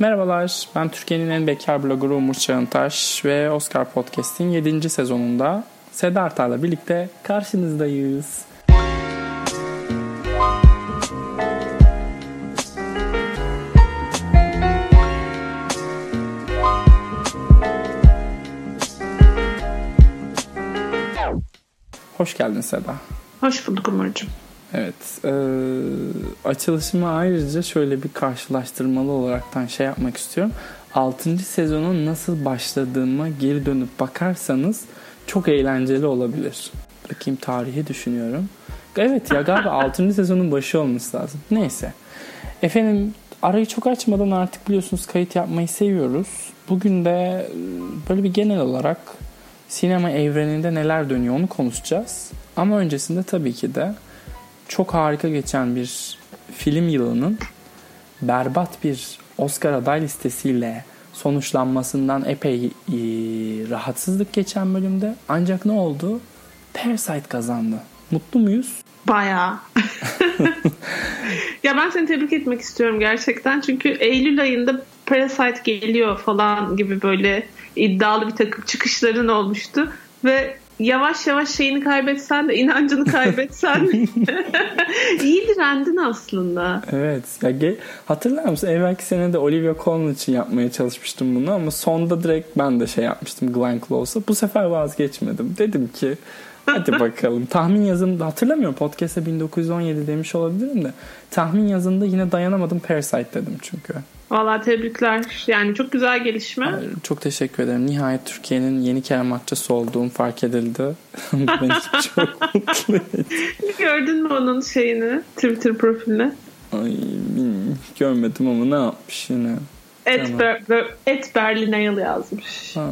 Merhabalar, ben Türkiye'nin en bekar bloggeru Umur Çağıntaş ve Oscar Podcast'in 7. sezonunda Seda Artar'la birlikte karşınızdayız. Hoş geldin Seda. Hoş bulduk Umurcuğum. Evet. E, açılışımı ayrıca şöyle bir karşılaştırmalı olaraktan şey yapmak istiyorum. 6. sezonun nasıl başladığıma geri dönüp bakarsanız çok eğlenceli olabilir. Bakayım tarihi düşünüyorum. Evet ya galiba 6. sezonun başı olması lazım. Neyse. Efendim arayı çok açmadan artık biliyorsunuz kayıt yapmayı seviyoruz. Bugün de böyle bir genel olarak sinema evreninde neler dönüyor onu konuşacağız. Ama öncesinde tabii ki de çok harika geçen bir film yılının berbat bir Oscar aday listesiyle sonuçlanmasından epey e, rahatsızlık geçen bölümde. Ancak ne oldu? Parasite kazandı. Mutlu muyuz? Bayağı. ya ben seni tebrik etmek istiyorum gerçekten. Çünkü Eylül ayında Parasite geliyor falan gibi böyle iddialı bir takım çıkışların olmuştu. Ve yavaş yavaş şeyini kaybetsen de inancını kaybetsen iyi direndin aslında. Evet. Ya ge- hatırlar mısın? Evvelki sene de Olivia Colman için yapmaya çalışmıştım bunu ama sonda direkt ben de şey yapmıştım Glenn Close'a. Bu sefer vazgeçmedim. Dedim ki hadi bakalım. Tahmin yazımda hatırlamıyorum podcast'e 1917 demiş olabilirim de tahmin yazında yine dayanamadım Parasite dedim çünkü. Valla tebrikler. Yani çok güzel gelişme. Çok teşekkür ederim. Nihayet Türkiye'nin yeni Kerem Akçası olduğum fark edildi. Beni çok mutlu etti. Gördün mü onun şeyini? Twitter profilini? Ay. Görmedim ama ne yapmış yine? Et, Ber et Berlin'e yazmış. Ha,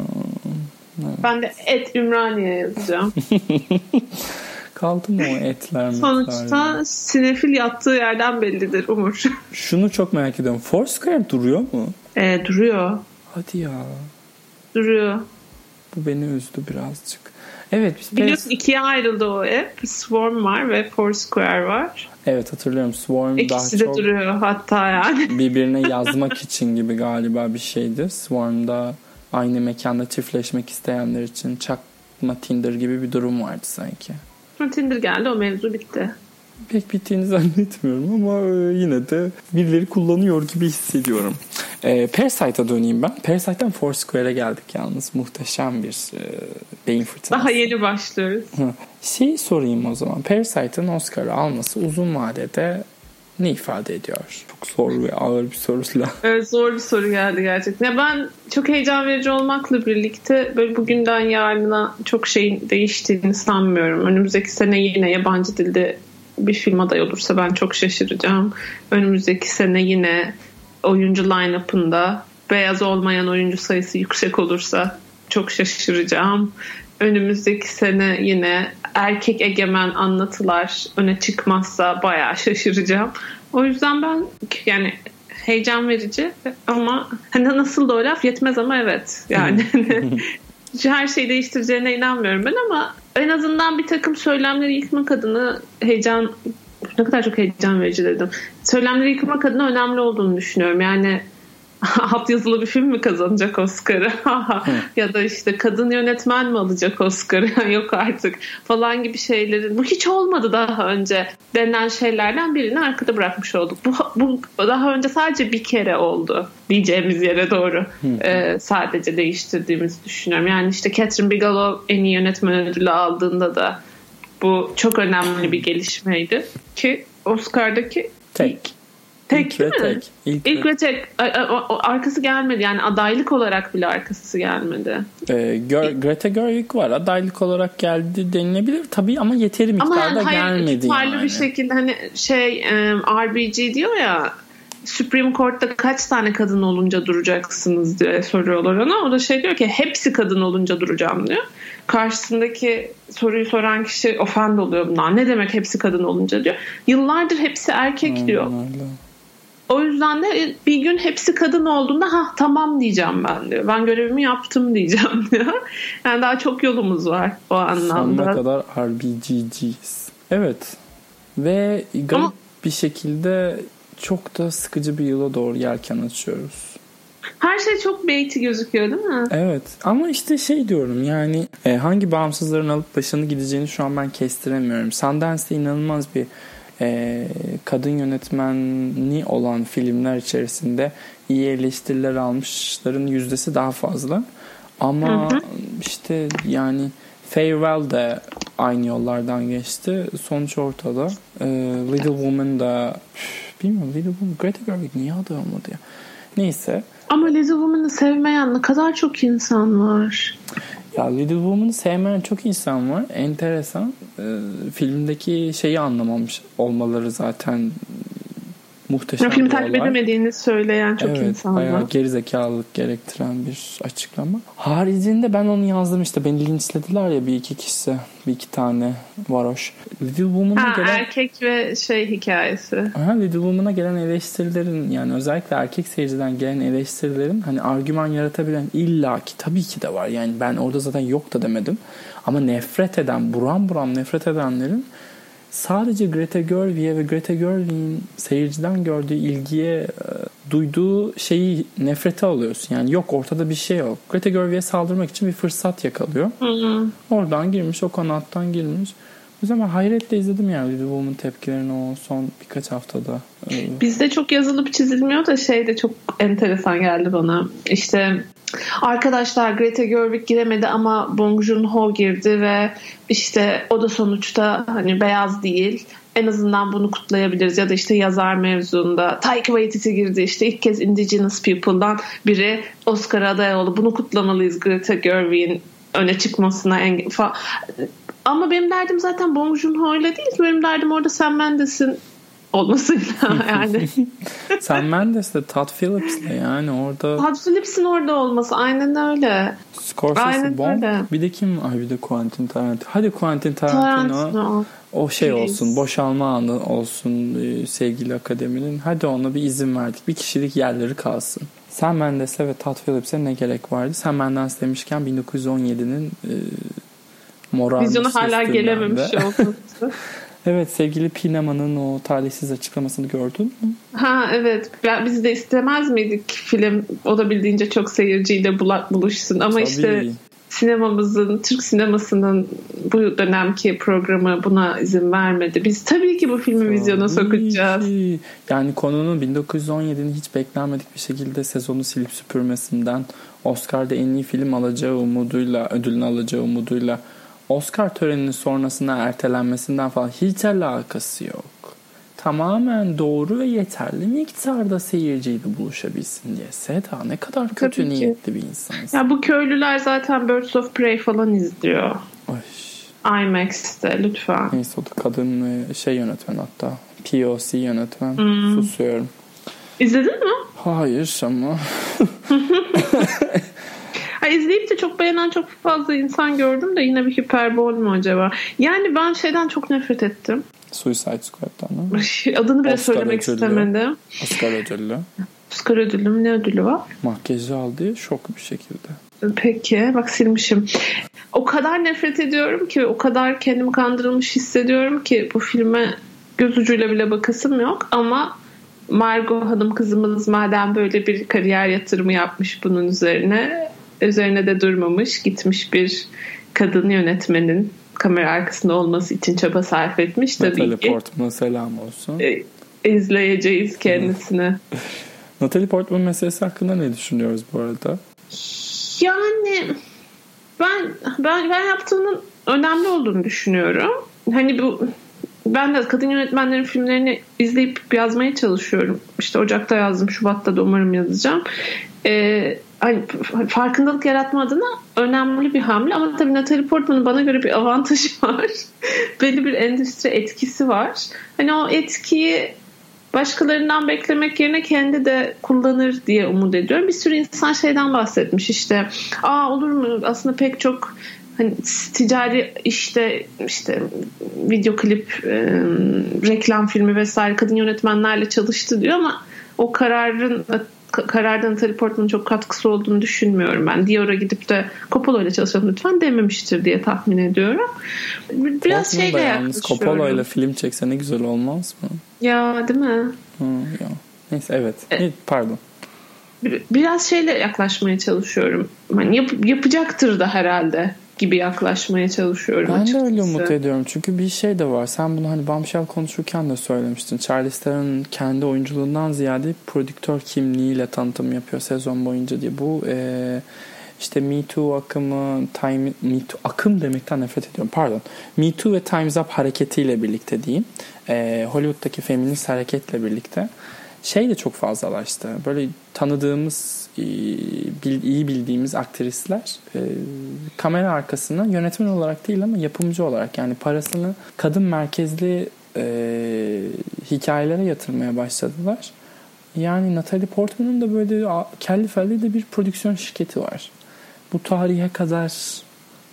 evet. Ben de et Ümraniye yazacağım. Kaldı mı o etler Sonuçta sinefil yattığı yerden bellidir Umur. Şunu çok merak ediyorum. Foursquare duruyor mu? E, duruyor. Hadi ya. Duruyor. Bu beni üzdü birazcık. Evet. Biz Biliyorsun pes... ikiye ayrıldı o app. Swarm var ve Foursquare var. Evet hatırlıyorum. Swarm İkisi daha de çok duruyor hatta yani. birbirine yazmak için gibi galiba bir şeydir. Swarm'da aynı mekanda çiftleşmek isteyenler için çakma Tinder gibi bir durum vardı sanki. Tinder geldi o mevzu bitti. Pek bittiğini zannetmiyorum ama e, yine de birileri kullanıyor gibi hissediyorum. E, Parasite'a döneyim ben. Parasite'den Foursquare'e geldik yalnız. Muhteşem bir e, beyin fırtınası. Daha yeni başlıyoruz. Şeyi sorayım o zaman. Parasite'ın Oscar'ı alması uzun vadede ne ifade ediyor? Çok zor ve ağır bir soruyla. Evet zor bir soru geldi gerçekten. Ya ben çok heyecan verici olmakla birlikte böyle bugünden yarına çok şeyin değiştiğini sanmıyorum. Önümüzdeki sene yine yabancı dilde bir film aday olursa ben çok şaşıracağım. Önümüzdeki sene yine oyuncu line-up'ında beyaz olmayan oyuncu sayısı yüksek olursa çok şaşıracağım. Önümüzdeki sene yine erkek egemen anlatılar öne çıkmazsa bayağı şaşıracağım. O yüzden ben yani heyecan verici ama hani nasıl da o laf yetmez ama evet yani her şeyi değiştireceğine inanmıyorum ben ama en azından bir takım söylemleri yıkmak adına heyecan ne kadar çok heyecan verici dedim. Söylemleri yıkmak adına önemli olduğunu düşünüyorum. Yani alt yazılı bir film mi kazanacak Oscar'ı ya da işte kadın yönetmen mi alacak Oscar'ı yok artık falan gibi şeylerin bu hiç olmadı daha önce denen şeylerden birini arkada bırakmış olduk. Bu, bu daha önce sadece bir kere oldu diyeceğimiz yere doğru ee, sadece değiştirdiğimizi düşünüyorum. Yani işte Catherine Bigelow en iyi yönetmen ödülü aldığında da bu çok önemli bir gelişmeydi ki Oscar'daki tek ilk Tek İlk değil mi? tek. İlk, İlk ve tek. Arkası gelmedi. Yani adaylık olarak bile arkası gelmedi. Ee, Gör, Greta Gerwig var. Adaylık olarak geldi denilebilir tabii ama yeteri miktarda ama yani, hayır, gelmedi tutarlı yani. bir şekilde hani şey RBG diyor ya Supreme Court'ta kaç tane kadın olunca duracaksınız diye soruyorlar ona. O da şey diyor ki hepsi kadın olunca duracağım diyor. Karşısındaki soruyu soran kişi ofend oluyor bundan. Ne demek hepsi kadın olunca diyor. Yıllardır hepsi erkek Aynen diyor. öyle. O yüzden de bir gün hepsi kadın olduğunda ha tamam diyeceğim ben diyor. Ben görevimi yaptım diyeceğim diyor. Yani daha çok yolumuz var o anlamda. Sonuna kadar RBGG'yiz. Evet. Ve garip Ama- bir şekilde çok da sıkıcı bir yıla doğru yelken açıyoruz. Her şey çok beyti gözüküyor değil mi? Evet ama işte şey diyorum yani e, hangi bağımsızların alıp başını gideceğini şu an ben kestiremiyorum. Sundance'de inanılmaz bir e, kadın yönetmeni olan filmler içerisinde iyi eleştiriler almışların yüzdesi daha fazla. Ama hı hı. işte yani Farewell de aynı yollardan geçti. Sonuç ortada. E, Little Woman da bilmiyorum Little Woman Greta Gerwig niye adı olmadı ya. Neyse. Ama Little Woman'ı sevmeyen ne kadar çok insan var. Ya Little Woman'ı sevmeyen çok insan var. Enteresan. Ee, filmdeki şeyi anlamamış olmaları zaten muhteşem Filmi takip edemediğini söyleyen çok evet, insan var. Bayağı gerizekalılık gerektiren bir açıklama. Haricinde ben onu yazdım işte. Beni linçlediler ya bir iki kişi. Bir iki tane varoş. Little Woman'a gelen... Erkek ve şey hikayesi. Aha, Little Woman'a gelen eleştirilerin yani özellikle erkek seyirciden gelen eleştirilerin hani argüman yaratabilen illaki tabii ki de var. Yani ben orada zaten yok da demedim. Ama nefret eden, buram buram nefret edenlerin sadece Greta Gerwig'e ve Greta Gerwig'in seyirciden gördüğü ilgiye e, duyduğu şeyi nefrete alıyorsun. Yani yok ortada bir şey yok. Greta Gerwig'e saldırmak için bir fırsat yakalıyor. Hı hı. Oradan girmiş, o kanattan girmiş. O zaman hayretle izledim yani Little Woman tepkilerini o son birkaç haftada. Bizde çok yazılıp çizilmiyor da şey de çok enteresan geldi bana. İşte Arkadaşlar Greta Gerwig giremedi ama Bong Joon-ho girdi ve işte o da sonuçta hani beyaz değil. En azından bunu kutlayabiliriz ya da işte yazar mevzunda Taika Waititi girdi işte ilk kez Indigenous People'dan biri Oscar aday oldu. Bunu kutlamalıyız Greta Gerwig'in öne çıkmasına falan. Ama benim derdim zaten Bong Joon-ho ile değil. Benim derdim orada Sam Mendes'in olmasıyla yani. Sam Mendes de Todd Phillips'le yani orada. Todd Phillips'in orada olması aynen öyle. Scorsese aynen bomb. Öyle. Bir de kim? Ay bir de Quentin Tarantino. Hadi Quentin Tarantino. Tarantino. O şey Please. olsun, boşalma anı olsun e, sevgili akademinin. Hadi ona bir izin verdik. Bir kişilik yerleri kalsın. Sam Mendes'e ve Todd Phillips'e ne gerek vardı? Sam Mendes demişken 1917'nin e, moral Vizyonu hala gelememiş olması. Evet sevgili Pinema'nın o talihsiz açıklamasını gördün mü? Ha evet. Ben, biz de istemez miydik film olabildiğince çok seyirciyle buluşsun ama Tabii. işte sinemamızın, Türk sinemasının bu dönemki programı buna izin vermedi. Biz tabii ki bu filmi tabii vizyona sokacağız. Ki. Yani konunun 1917'nin hiç beklenmedik bir şekilde sezonu silip süpürmesinden Oscar'da en iyi film alacağı umuduyla, ödülünü alacağı umuduyla Oscar töreninin sonrasına ertelenmesinden falan hiç alakası yok. Tamamen doğru ve yeterli miktarda seyirciyle buluşabilsin diye. Seda ne kadar kötü Tabii niyetli bir insansın. Ya bu köylüler zaten Birds of Prey falan izliyor. Ay. IMAX'te lütfen. Neyse o da kadın şey yönetmen hatta. POC yönetmen. Hmm. Susuyorum. İzledin mi? Hayır ama. İzleyip de çok beğenen çok fazla insan gördüm de yine bir hiperbol mu acaba? Yani ben şeyden çok nefret ettim. Suicide Squad'dan mı? Adını bile Oscar söylemek ödüllü. istemedim. Oscar ödüllü. Oscar ödüllü mü? Ne ödülü var? Makyajı aldı şok bir şekilde. Peki bak silmişim. O kadar nefret ediyorum ki o kadar kendimi kandırılmış hissediyorum ki bu filme göz ucuyla bile bakasım yok ama Margot hanım kızımız madem böyle bir kariyer yatırımı yapmış bunun üzerine üzerine de durmamış gitmiş bir kadın yönetmenin kamera arkasında olması için çaba sarf etmiş tabii Natalie ki. Portman'a selam olsun. E, izleyeceğiz kendisini. Natalie Portman meselesi hakkında ne düşünüyoruz bu arada? Yani ben ben ben yaptığının önemli olduğunu düşünüyorum. Hani bu ben de kadın yönetmenlerin filmlerini izleyip yazmaya çalışıyorum. İşte Ocak'ta yazdım, Şubat'ta da umarım yazacağım. Ee, farkındalık yaratma adına önemli bir hamle ama tabii Natalie Portman'ın bana göre bir avantajı var. Belli bir endüstri etkisi var. Hani o etkiyi başkalarından beklemek yerine kendi de kullanır diye umut ediyorum. Bir sürü insan şeyden bahsetmiş işte. Aa olur mu? Aslında pek çok hani ticari işte işte video klip, e, reklam filmi vesaire kadın yönetmenlerle çalıştı diyor ama o kararın karardan Natalie Portman'ın çok katkısı olduğunu düşünmüyorum ben. Dior'a gidip de Coppola ile çalışalım lütfen dememiştir diye tahmin ediyorum. Biraz Portman şeyle yalnız Coppola ile film çekse ne güzel olmaz mı? Ya değil mi? Hı, ya. Neyse evet. E, Pardon. biraz şeyle yaklaşmaya çalışıyorum. Hani yap, yapacaktır da herhalde gibi yaklaşmaya çalışıyorum Ben açıkçası. de öyle umut ediyorum. Çünkü bir şey de var. Sen bunu hani Bombshell konuşurken de söylemiştin. Charlize Theron'un kendi oyunculuğundan ziyade prodüktör kimliğiyle tanıtım yapıyor sezon boyunca diye. Bu e, işte Me Too akımı, Time, Me Too, akım demekten nefret ediyorum pardon. Me Too ve Time's Up hareketiyle birlikte diyeyim. E, Hollywood'daki feminist hareketle birlikte şey de çok fazlalaştı. Böyle tanıdığımız, iyi bildiğimiz aktrisler e, kamera arkasına yönetmen olarak değil ama yapımcı olarak yani parasını kadın merkezli e, hikayelere yatırmaya başladılar. Yani Natalie Portman'ın da böyle kelli felli de bir prodüksiyon şirketi var. Bu tarihe kadar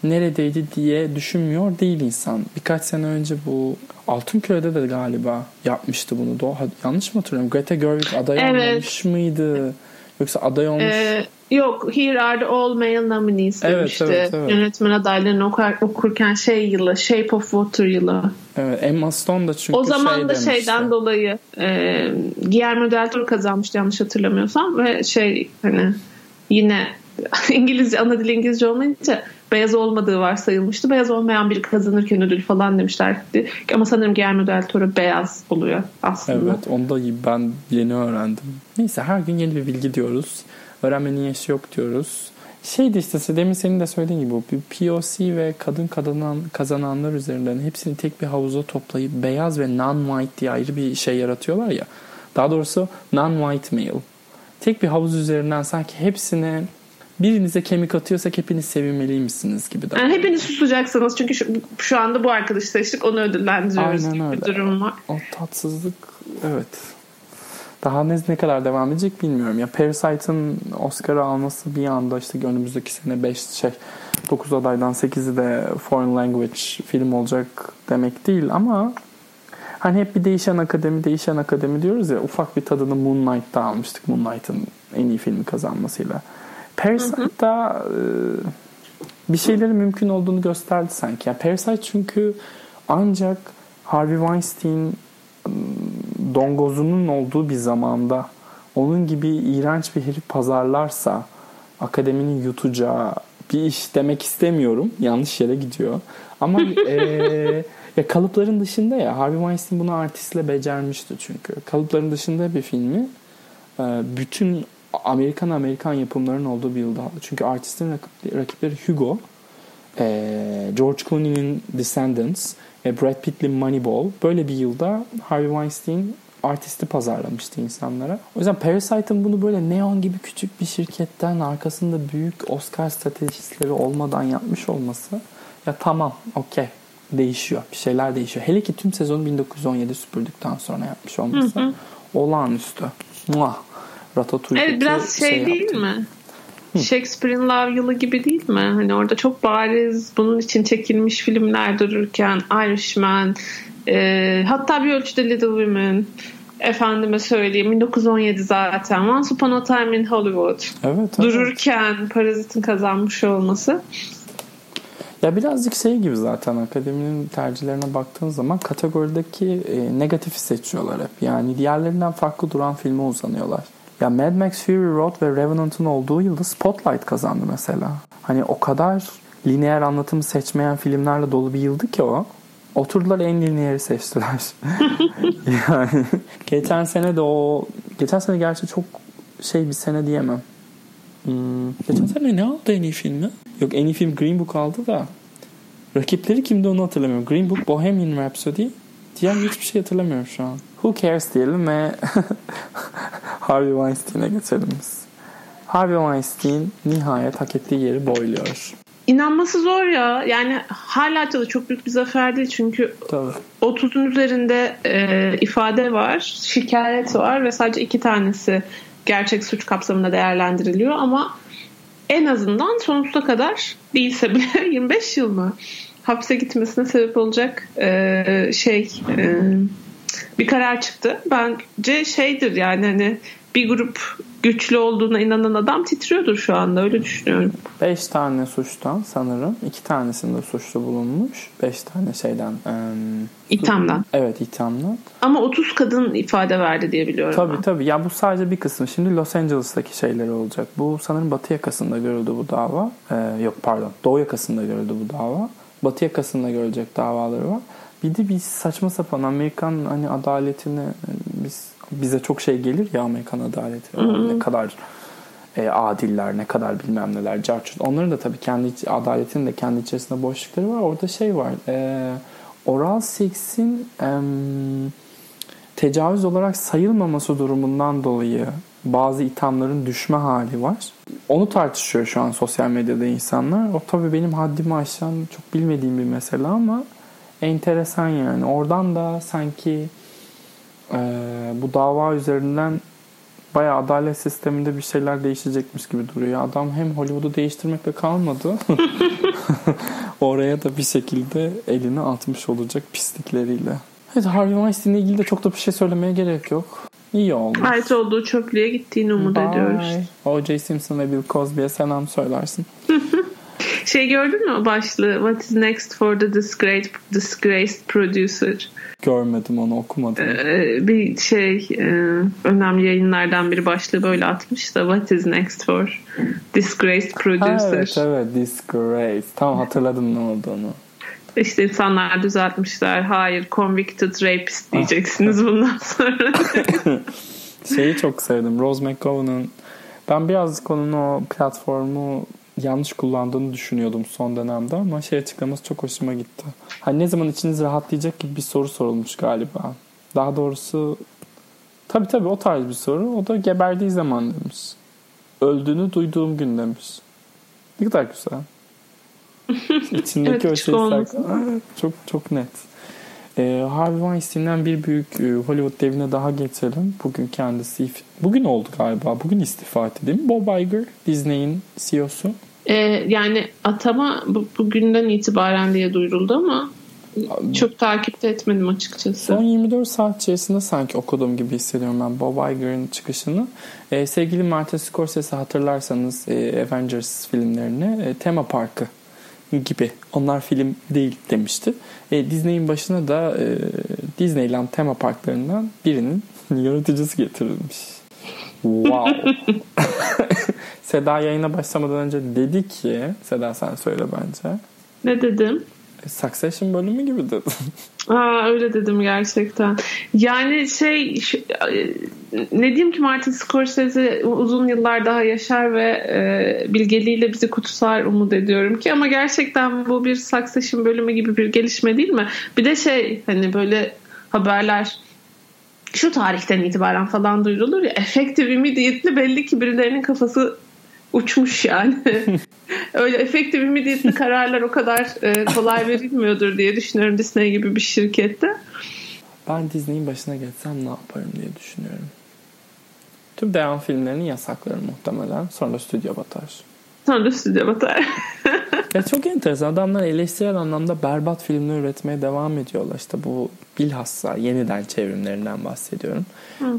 neredeydi diye düşünmüyor değil insan. Birkaç sene önce bu Altınköy'de de galiba yapmıştı bunu. Do yanlış mı hatırlıyorum? Greta Gerwig aday evet. olmamış mıydı? Yoksa aday olmuş. Ee, yok Here Are the All Male Nominees demişti. Evet, evet. Yönetmen adaylarını okur, okurken şey yılı Shape of Water yılı. Evet Emma Stone da çünkü O zaman şey da demişti. şeyden dolayı e, Guillermo del Toro kazanmıştı yanlış hatırlamıyorsam ve şey hani yine İngilizce ana dili İngilizce olmayınca beyaz olmadığı varsayılmıştı. Beyaz olmayan biri kazanırken ödül falan demişlerdi. Ama sanırım Guillermo del Toro beyaz oluyor aslında. Evet onu da ben yeni öğrendim. Neyse her gün yeni bir bilgi diyoruz. Öğrenmenin yaşı yok diyoruz. Şeydi işte demin senin de söylediğin gibi bir POC ve kadın kazanan, kazananlar üzerinden hepsini tek bir havuza toplayıp beyaz ve non-white diye ayrı bir şey yaratıyorlar ya. Daha doğrusu non-white male. Tek bir havuz üzerinden sanki hepsine birinize kemik atıyorsak hepiniz sevinmeliymişsiniz gibi. Yani hepiniz susacaksınız çünkü şu, şu anda bu arkadaş seçtik onu ödüllendiriyoruz Aynen gibi öyle. bir durum var. O tatsızlık evet. Daha ne, ne kadar devam edecek bilmiyorum. Ya Parasite'ın Oscar'ı alması bir anda işte önümüzdeki sene 5 şey 9 adaydan 8'i de foreign language film olacak demek değil ama hani hep bir değişen akademi değişen akademi diyoruz ya ufak bir tadını Moonlight'ta almıştık. Moonlight'ın en iyi filmi kazanmasıyla. Parasite'da e, bir şeyleri mümkün olduğunu gösterdi sanki. Yani Parasite çünkü ancak Harvey Weinstein dongozunun olduğu bir zamanda onun gibi iğrenç bir herif pazarlarsa akademinin yutacağı bir iş demek istemiyorum. Yanlış yere gidiyor. Ama e, ya kalıpların dışında ya Harvey Weinstein bunu artistle becermişti çünkü. Kalıpların dışında bir filmi e, bütün Amerikan Amerikan yapımların olduğu bir yılda. Çünkü artistin rakipleri Hugo, George Clooney'nin Descendants, Brad Pitt'li Moneyball. Böyle bir yılda Harvey Weinstein artisti pazarlamıştı insanlara. O yüzden Parasite'ın bunu böyle neon gibi küçük bir şirketten arkasında büyük Oscar stratejistleri olmadan yapmış olması ya tamam okey değişiyor. Bir şeyler değişiyor. Hele ki tüm sezonu 1917 süpürdükten sonra yapmış olması hı hı. olağanüstü. Muah. Ratatouille evet, biraz şey, şey değil yaptım. mi? Shakespeare'in Love yılı gibi değil mi? Hani orada çok bariz bunun için çekilmiş filmler dururken Irishman e, hatta bir ölçüde Little Women efendime söyleyeyim 1917 zaten Once Upon a Time in Hollywood evet, evet. dururken Parazit'in kazanmış olması ya birazcık şey gibi zaten akademinin tercihlerine baktığın zaman kategorideki e, negatifi seçiyorlar hep. Yani diğerlerinden farklı duran filme uzanıyorlar. Ya Mad Max Fury Road ve Revenant'ın olduğu yılda Spotlight kazandı mesela. Hani o kadar lineer anlatımı seçmeyen filmlerle dolu bir yıldı ki o. Oturdular en lineeri seçtiler. yani geçen sene de o geçen sene gerçi çok şey bir sene diyemem. Hmm, geçen sene ne aldı en iyi filmi? Yok en iyi film Green Book aldı da rakipleri kimdi onu hatırlamıyorum. Green Book, Bohemian Rhapsody. Diğer hiçbir şey hatırlamıyorum şu an. Who cares diyelim ve Harvey Weinstein'e geçelim biz. Harvey Weinstein nihayet hak ettiği yeri boyluyor. İnanması zor ya. Yani hala da çok büyük bir zafer değil çünkü Tabii. 30'un üzerinde e, ifade var, şikayet var ve sadece iki tanesi gerçek suç kapsamında değerlendiriliyor ama en azından sonsuza kadar değilse bile 25 yıl mı hapse gitmesine sebep olacak e, şey e, bir karar çıktı. Bence şeydir yani hani bir grup güçlü olduğuna inanan adam titriyordur şu anda öyle düşünüyorum. 5 tane suçtan sanırım. 2 tanesinde suçlu bulunmuş. 5 tane şeyden. E, İthamdan. Evet ithamdan. Ama 30 kadın ifade verdi diye biliyorum. Tabii ben. tabii. Ya bu sadece bir kısmı. Şimdi Los Angeles'taki şeyleri olacak. Bu sanırım Batı yakasında görüldü bu dava. Ee, yok pardon. Doğu yakasında görüldü bu dava. Batı yakasında görecek davaları var. Bir de bir saçma sapan Amerikan hani adaletini biz bize çok şey gelir ya Amerikan adaleti. Hı-hı. Ne kadar e, adiller, ne kadar bilmem neler. Carchut. Onların da tabii kendi adaletinin de kendi içerisinde boşlukları var. Orada şey var. E, oral seksin e, tecavüz olarak sayılmaması durumundan dolayı bazı ithamların düşme hali var. Onu tartışıyor şu an sosyal medyada insanlar. O tabii benim haddimi aşan çok bilmediğim bir mesele ama enteresan yani. Oradan da sanki e, bu dava üzerinden bayağı adalet sisteminde bir şeyler değişecekmiş gibi duruyor. Adam hem Hollywood'u değiştirmekle kalmadı. Oraya da bir şekilde elini atmış olacak pislikleriyle. Evet Harvey Weinstein ile ilgili de çok da bir şey söylemeye gerek yok. İyi olmuş. Ait olduğu çöplüğe gittiğini umut Bye. ediyoruz. O.J. Simpson ve Bill Cosby'ye selam söylersin. Şey gördün mü o başlığı? What is next for the disgraced, disgraced producer? Görmedim onu okumadım. Ee, bir şey e, önemli yayınlardan biri başlığı böyle atmış da What is next for disgraced Ha, producer? evet evet Disgrace. Tamam hatırladım ne olduğunu. İşte insanlar düzeltmişler. Hayır convicted rapist diyeceksiniz bundan sonra. Şeyi çok sevdim. Rose McGowan'ın ben biraz onun o platformu yanlış kullandığını düşünüyordum son dönemde ama şey açıklaması çok hoşuma gitti. Hani ne zaman içiniz rahatlayacak gibi bir soru sorulmuş galiba. Daha doğrusu tabii tabii o tarz bir soru. O da geberdiği zaman demiş. Öldüğünü duyduğum gün demiş. Ne kadar güzel. İçindeki Evet, o şey çok çok net. Ee, Harvey Weinstein'den bir büyük e, Hollywood devine daha geçelim. Bugün kendisi bugün oldu galiba. Bugün istifa etti değil mi? Bob Iger, Disney'in CEO'su. Ee, yani atama bu, bugünden itibaren diye duyuruldu ama çok takipte etmedim açıkçası. Son 24 saat içerisinde sanki okuduğum gibi hissediyorum ben Bob Iger'ın çıkışını. Ee, sevgili Martin Scorsese hatırlarsanız e, Avengers filmlerini e, tema parkı gibi. Onlar film değil demişti. E, Disney'in başına da e, Disneyland tema parklarından birinin yaratıcısı getirilmiş. Wow. Seda yayına başlamadan önce dedi ki Seda sen söyle bence. Ne dedim? Succession bölümü gibi dedi. Aa, öyle dedim gerçekten. Yani şey e, ne diyeyim ki Martin Scorsese uzun yıllar daha yaşar ve e, bilgeliğiyle bizi kutsar umut ediyorum ki ama gerçekten bu bir Succession bölümü gibi bir gelişme değil mi? Bir de şey hani böyle haberler şu tarihten itibaren falan duyurulur ya efektif immediately belli ki birilerinin kafası uçmuş yani. Öyle efektif immediately kararlar o kadar e, kolay verilmiyordur diye düşünüyorum Disney gibi bir şirkette. Ben Disney'in başına geçsem ne yaparım diye düşünüyorum. Tüm devam filmlerini yasaklarım muhtemelen. Sonra stüdyo batar. Da stüdyo batar. Ya çok enteresan. Adamlar eleştirel anlamda berbat filmler üretmeye devam ediyorlar. İşte bu bilhassa yeniden çevrimlerinden bahsediyorum.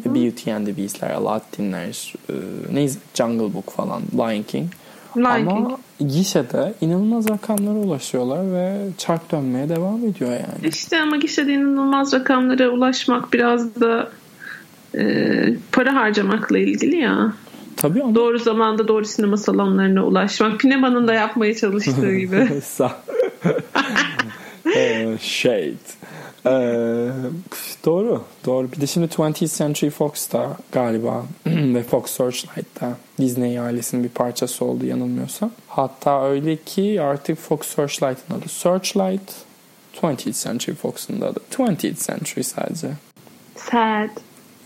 Beauty and the Beast'ler, Aladdin'ler, e, neyse Jungle Book falan, Lion King. Lion Ama King. gişede inanılmaz rakamlara ulaşıyorlar ve çark dönmeye devam ediyor yani. İşte ama gişede inanılmaz rakamlara ulaşmak biraz da e, para harcamakla ilgili ya. Tabii ama Doğru zamanda doğru sinema salonlarına ulaşmak. Pinema'nın da yapmaya çalıştığı gibi. Ee, Shade. Ee, doğru. Doğru. Bir de şimdi 20th Century Fox'ta galiba ve Fox Searchlight'ta Disney ailesinin bir parçası oldu yanılmıyorsam. Hatta öyle ki artık Fox Searchlight'ın adı Searchlight. 20th Century Fox'un da adı 20th Century sadece. Sad.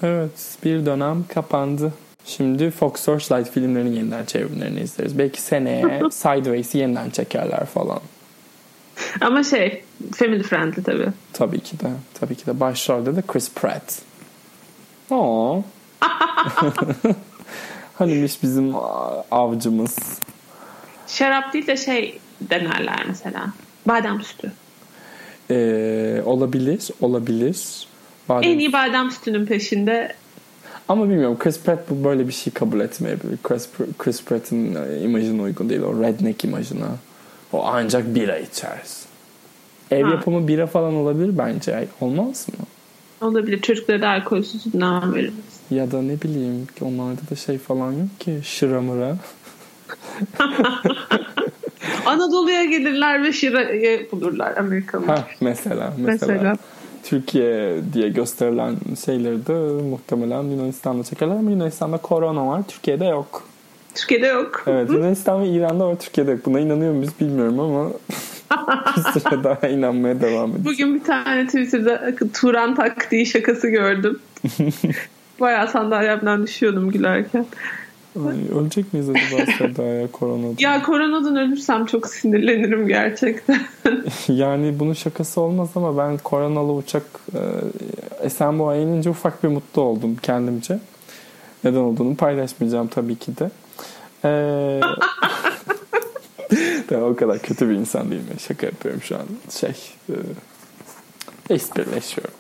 Evet bir dönem kapandı. Şimdi Fox Searchlight filmlerinin yeniden çevrimlerini izleriz. Belki seneye Sideways'i yeniden çekerler falan. Ama şey family friendly tabii. Tabii ki de. Tabii ki de. Başrolde de Chris Pratt. Oo. Hanimiş bizim avcımız. Şarap değil de şey denerler mesela. Badem sütü. Ee, olabilir. Olabilir. Badem- En iyi badem sütünün peşinde Ama bilmiyorum Chris Pratt bu böyle bir şey kabul etmeyebilir. Chris, Chris Pratt'in e, imajına uygun değil. O redneck imajına. O ancak bira içeriz. Ev ha. yapımı bira falan olabilir bence. Olmaz mı? Olabilir. Çocuklara da alkolsüz sütünden veririz. Ya da ne bileyim onlarda da şey falan yok ki. Şıra mıra. Anadolu'ya gelirler ve şırayı bulurlar Amerikalılar. Ha, mesela, mesela. Mesela. Türkiye diye gösterilen şeyleri de muhtemelen Yunanistan'da çekerler ama Yunanistan'da korona var. Türkiye'de yok. Türkiye'de yok. Evet Yunanistan ve İran'da var Türkiye'de yok. Buna inanıyor muyuz bilmiyorum ama bir süre daha inanmaya devam edeceğiz. Bugün bir tane Twitter'da Turan taktiği şakası gördüm. Bayağı sandalyemden düşüyordum gülerken. Ay, ölecek miyiz acaba Seda ya koronadan? Ya koronadan ölürsem çok sinirlenirim gerçekten. yani bunun şakası olmaz ama ben koronalı uçak e, Esenboğa'ya inince ufak bir mutlu oldum kendimce. Neden olduğunu paylaşmayacağım tabii ki de. Ee, o kadar kötü bir insan değilim. Şaka yapıyorum şu an. Şey, e, esprileşiyorum.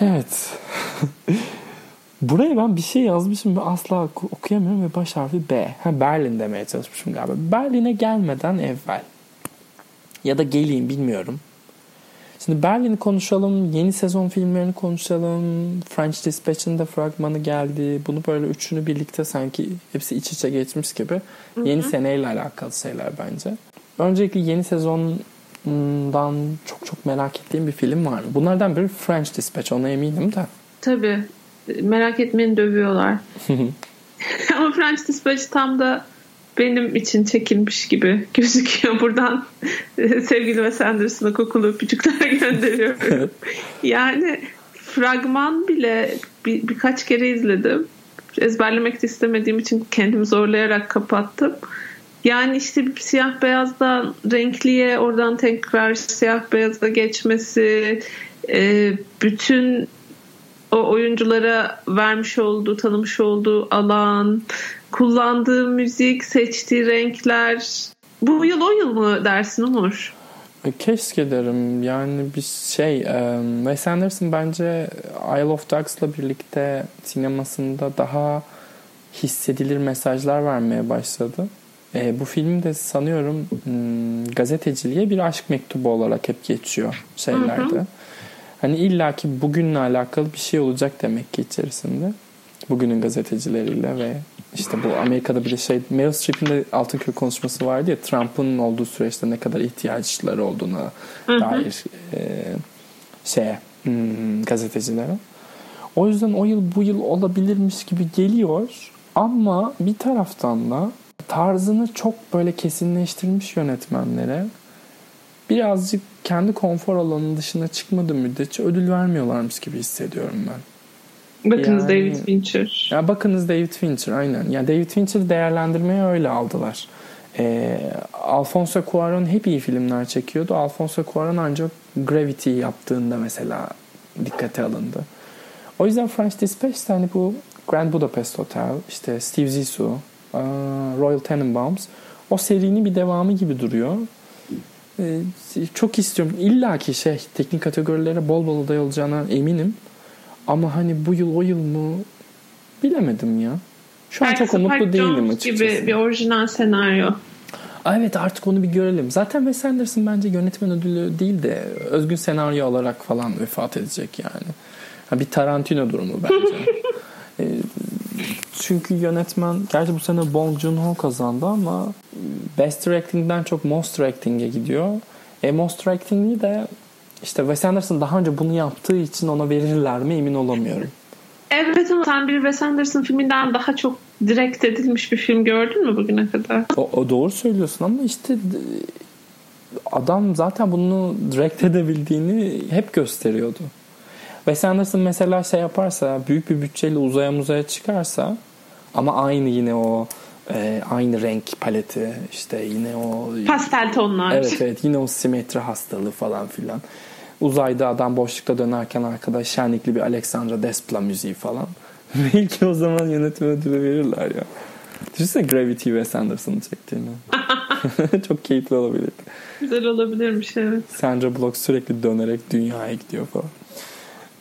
Evet. Buraya ben bir şey yazmışım ve asla okuyamıyorum ve baş harfi B. Ha, Berlin demeye çalışmışım galiba. Berlin'e gelmeden evvel ya da geleyim bilmiyorum. Şimdi Berlin'i konuşalım, yeni sezon filmlerini konuşalım. French Dispatch'in de fragmanı geldi. Bunu böyle üçünü birlikte sanki hepsi iç içe geçmiş gibi. Hı-hı. Yeni seneyle alakalı şeyler bence. Öncelikle yeni sezondan çok çok merak ettiğim bir film var mı? Bunlardan biri French Dispatch, ona eminim de. Tabii merak etmeyin dövüyorlar. Ama French Dispatch tam da benim için çekilmiş gibi gözüküyor. Buradan sevgili Wes Anderson'a kokulu öpücükler gönderiyorum. yani fragman bile bir, birkaç kere izledim. Ezberlemek de istemediğim için kendimi zorlayarak kapattım. Yani işte siyah beyazdan renkliye oradan tekrar siyah beyaza geçmesi e, bütün o oyunculara vermiş olduğu, tanımış olduğu alan, kullandığı müzik, seçtiği renkler. Bu yıl o yıl mı dersin Umur? E, keşke derim. Yani bir şey um, Wes Anderson bence Isle of Dogs'la birlikte sinemasında daha hissedilir mesajlar vermeye başladı. E, bu film de sanıyorum hmm, gazeteciliğe bir aşk mektubu olarak hep geçiyor şeylerde. Hı hı. Hani illaki bugünle alakalı bir şey olacak demek ki içerisinde. Bugünün gazetecileriyle ve işte bu Amerika'da bir de şey Meryl Streep'in de Altınköy konuşması vardı ya Trump'ın olduğu süreçte ne kadar ihtiyaçları olduğuna dair e, şeye hmm, gazetecilere. O yüzden o yıl bu yıl olabilirmiş gibi geliyor ama bir taraftan da tarzını çok böyle kesinleştirmiş yönetmenlere birazcık kendi konfor alanının dışına çıkmadığı müddetçe ödül vermiyorlarmış gibi hissediyorum ben. Bakınız yani, David Fincher. Ya bakınız David Fincher aynen. Yani David Fincher değerlendirmeye öyle aldılar. Ee, Alfonso Cuarón hep iyi filmler çekiyordu. Alfonso Cuarón ancak Gravity yaptığında mesela dikkate alındı. O yüzden French Dispatch hani bu Grand Budapest Hotel, işte Steve Zissou, Royal Tenenbaums o serinin bir devamı gibi duruyor. Ee, çok istiyorum. İlla ki şey teknik kategorilere bol bol aday olacağına eminim. Ama hani bu yıl o yıl mı bilemedim ya. Şu an çok umutlu değilim açıkçası. gibi bir orijinal senaryo. Evet artık onu bir görelim. Zaten Wes Anderson bence yönetmen ödülü değil de özgün senaryo olarak falan vefat edecek yani. Ha, bir Tarantino durumu bence. e, çünkü yönetmen gerçi bu sene Bong Joon-ho kazandı ama Best Directing'den çok Most Directing'e gidiyor. E Most Directing'i de işte Wes Anderson daha önce bunu yaptığı için ona verirler mi emin olamıyorum. Evet ama sen bir Wes Anderson filminden daha çok direkt edilmiş bir film gördün mü bugüne kadar? O, o doğru söylüyorsun ama işte adam zaten bunu direkt edebildiğini hep gösteriyordu. Wes Anderson mesela şey yaparsa büyük bir bütçeyle uzaya muzaya çıkarsa ama aynı yine o e, aynı renk paleti işte yine o pastel tonlar. Evet evet yine o simetri hastalığı falan filan. Uzayda adam boşlukta dönerken arkada şenlikli bir Alexandra Despla müziği falan. Belki o zaman yönetim ödülü verirler ya. Düşünsene Gravity ve Sanderson'ı çektiğini. Çok keyifli olabilir. Güzel olabilirmiş evet. Sandra Bullock sürekli dönerek dünyaya gidiyor falan.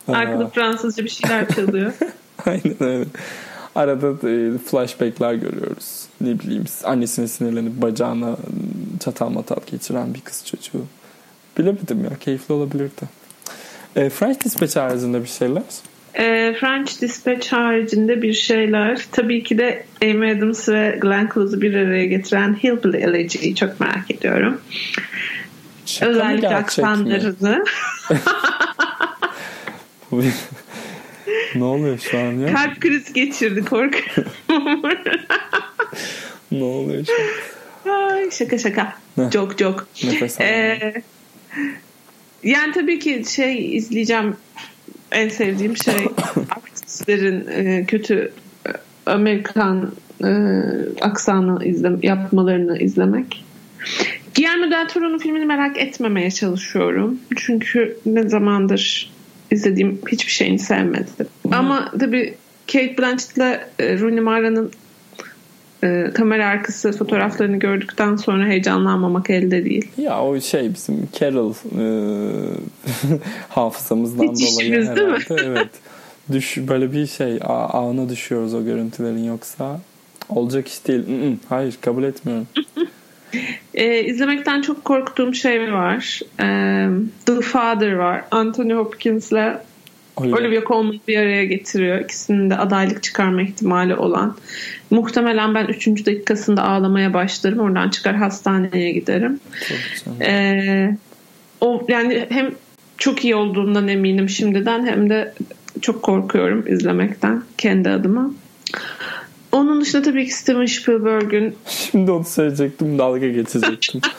Arkada Fransızca bir şeyler çalıyor. Aynen öyle. Arada e, flashbackler görüyoruz. Ne bileyim annesine sinirlenip bacağına çatal matal geçiren bir kız çocuğu. Bilemedim ya keyifli olabilirdi. E, French Dispatch haricinde bir şeyler? E, French Dispatch haricinde bir şeyler. Tabii ki de Amy Adams ve Glenn Close'u bir araya getiren Hillbilly Elegy'yi çok merak ediyorum. Şaka Özellikle aksanlarını. ne oluyor şu an ya? Kalp krizi geçirdi korkuyorum. ne oluyor şu an? Ay, şaka şaka. Çok çok. Nefes ee, yani tabii ki şey izleyeceğim en sevdiğim şey artistlerin e, kötü e, Amerikan e, aksanı izle, yapmalarını izlemek. Guillermo del Toro'nun filmini merak etmemeye çalışıyorum. Çünkü ne zamandır izlediğim hiçbir şeyini sevmedim. Hmm. Ama tabii Kate Blanchett'le Rooney Mara'nın e, kamera arkası fotoğraflarını gördükten sonra heyecanlanmamak elde değil. Ya o şey bizim Carol e, hafızamızdan Hiç dolayı herhalde. Değil mi? evet. Düş, böyle bir şey ağına düşüyoruz o görüntülerin yoksa olacak iş değil. Hayır kabul etmiyorum. e, izlemekten çok korktuğum şey var. E, The Father var. Anthony Hopkins'le Olivia. Olivia Colman'ı bir araya getiriyor. İkisinin de adaylık çıkarma ihtimali olan. Muhtemelen ben 3. dakikasında ağlamaya başlarım. Oradan çıkar hastaneye giderim. Ee, o yani hem çok iyi olduğundan eminim şimdiden hem de çok korkuyorum izlemekten kendi adıma. Onun dışında tabii ki Steven Spielberg'ün Şimdi onu söyleyecektim dalga geçecektim.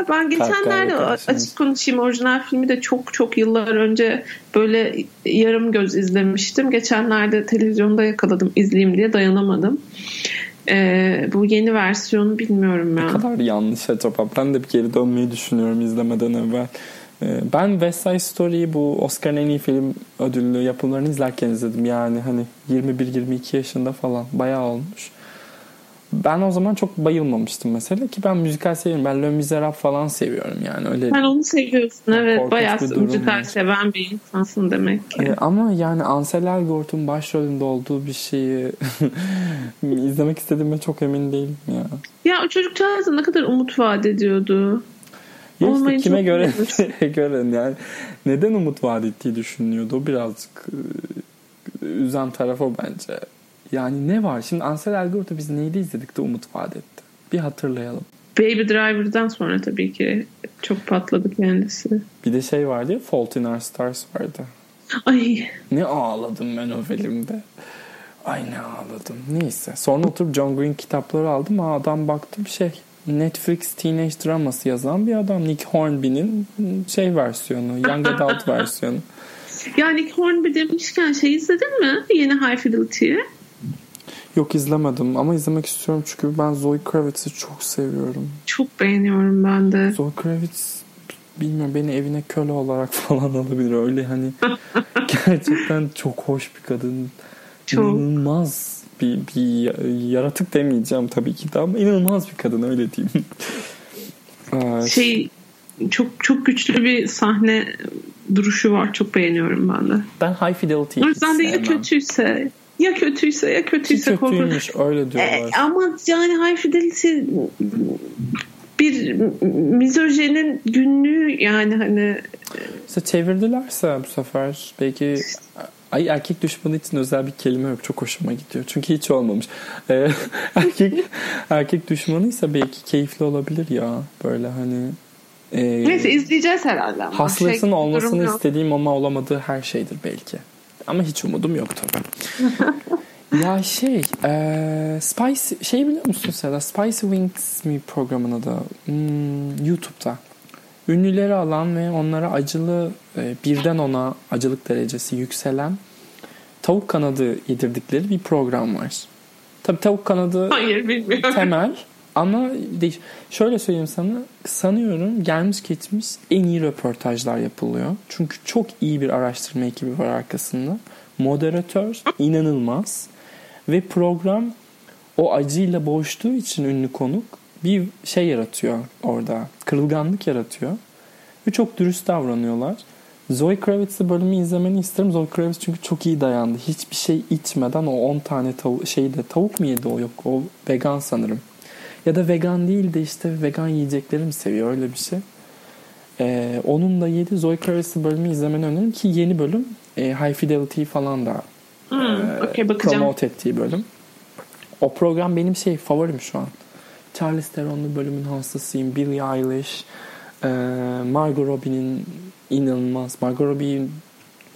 ben geçenlerde açık konuşayım orijinal filmi de çok çok yıllar önce böyle yarım göz izlemiştim. Geçenlerde televizyonda yakaladım izleyeyim diye dayanamadım. Ee, bu yeni versiyonu bilmiyorum ya. Ne kadar yanlış acaba. Ben de bir geri dönmeyi düşünüyorum izlemeden evvel. Ee, ben West Side Story'yi bu Oscar'ın en iyi film ödüllü yapımlarını izlerken izledim. Yani hani 21-22 yaşında falan bayağı olmuş. Ben o zaman çok bayılmamıştım mesela ki ben müzikal seviyorum. Ben Le Miserable falan seviyorum yani öyle. Sen onu seviyorsun evet. Bayağı müzikal seven bir insansın demek ki. Ee, ama yani Ansel Elgort'un başrolünde olduğu bir şeyi izlemek istediğime çok emin değilim ya. Ya o çocukcağız ne kadar umut vaat ediyordu. Ya işte kime göre göre yani neden umut vaat ettiği düşünülüyordu. O birazcık e, üzen taraf o bence. Yani ne var? Şimdi Ansel Elgort'u biz neydi izledik de umut vaat etti. Bir hatırlayalım. Baby Driver'dan sonra tabii ki çok patladı kendisi. Bir de şey vardı ya Fault in Our Stars vardı. Ay. Ne ağladım ben o filmde. Ay ne ağladım. Neyse. Sonra oturup John Green kitapları aldım. Aa, adam baktım şey Netflix Teenage Draması yazan bir adam. Nick Hornby'nin şey versiyonu. Young Adult versiyonu. Ya Nick Hornby demişken şey izledin mi? Yeni High Fidelity'yi. Yok izlemedim ama izlemek istiyorum çünkü ben Zoe Kravitz'i çok seviyorum. Çok beğeniyorum ben de. Zoe Kravitz bilmiyorum beni evine köle olarak falan alabilir. Öyle hani gerçekten çok hoş bir kadın. Çok. İnanılmaz bir, bir yaratık demeyeceğim tabii ki de ama inanılmaz bir kadın öyle diyeyim. şey çok çok güçlü bir sahne duruşu var. Çok beğeniyorum ben de. Ben High Fidelity'yi hiç yüzden de ya kötüyse ya kötüyse ya kötüyse Ki kötüymüş öyle diyorlar. E, ama yani High Fidelity bir mizojenin günlüğü yani hani işte çevirdilerse bu sefer belki Ay erkek düşmanı için özel bir kelime yok. Çok hoşuma gidiyor. Çünkü hiç olmamış. Ee, erkek erkek düşmanıysa belki keyifli olabilir ya. Böyle hani e, Neyse izleyeceğiz herhalde. Haslasın şey, olmasını istediğim ama olamadığı her şeydir belki. Ama hiç umudum yok tabii. ya şey e, Spice şey biliyor musun Seda? Spicy Wings mi programın adı? Hmm, YouTube'da. Ünlüleri alan ve onlara acılı e, birden ona acılık derecesi yükselen tavuk kanadı yedirdikleri bir program var. Tabii tavuk kanadı Hayır, bilmiyorum. temel ama değiş şöyle söyleyeyim sana sanıyorum gelmiş geçmiş en iyi röportajlar yapılıyor. Çünkü çok iyi bir araştırma ekibi var arkasında. Moderatör inanılmaz ve program o acıyla boğuştuğu için ünlü konuk bir şey yaratıyor orada. Kırılganlık yaratıyor. Ve çok dürüst davranıyorlar. Zoe Kravitz'i bölümü izlemeni isterim. Zoe Kravitz çünkü çok iyi dayandı. Hiçbir şey içmeden o 10 tane tavuk şeyde tavuk mu yedi o yok o vegan sanırım. Ya da vegan değil de işte vegan yiyecekleri mi seviyor öyle bir şey. Ee, onun da yedi Zoe Kravitz'i bölümü izlemeni öneririm ki yeni bölüm e, High Fidelity falan da Hmm, e, okey, bakacağım. promote ettiği bölüm. O program benim şey favorim şu an. Charlize Theron'lu bölümün hastasıyım. Billie Eilish, e, Margot Robbie'nin inanılmaz. Margot Robbie'nin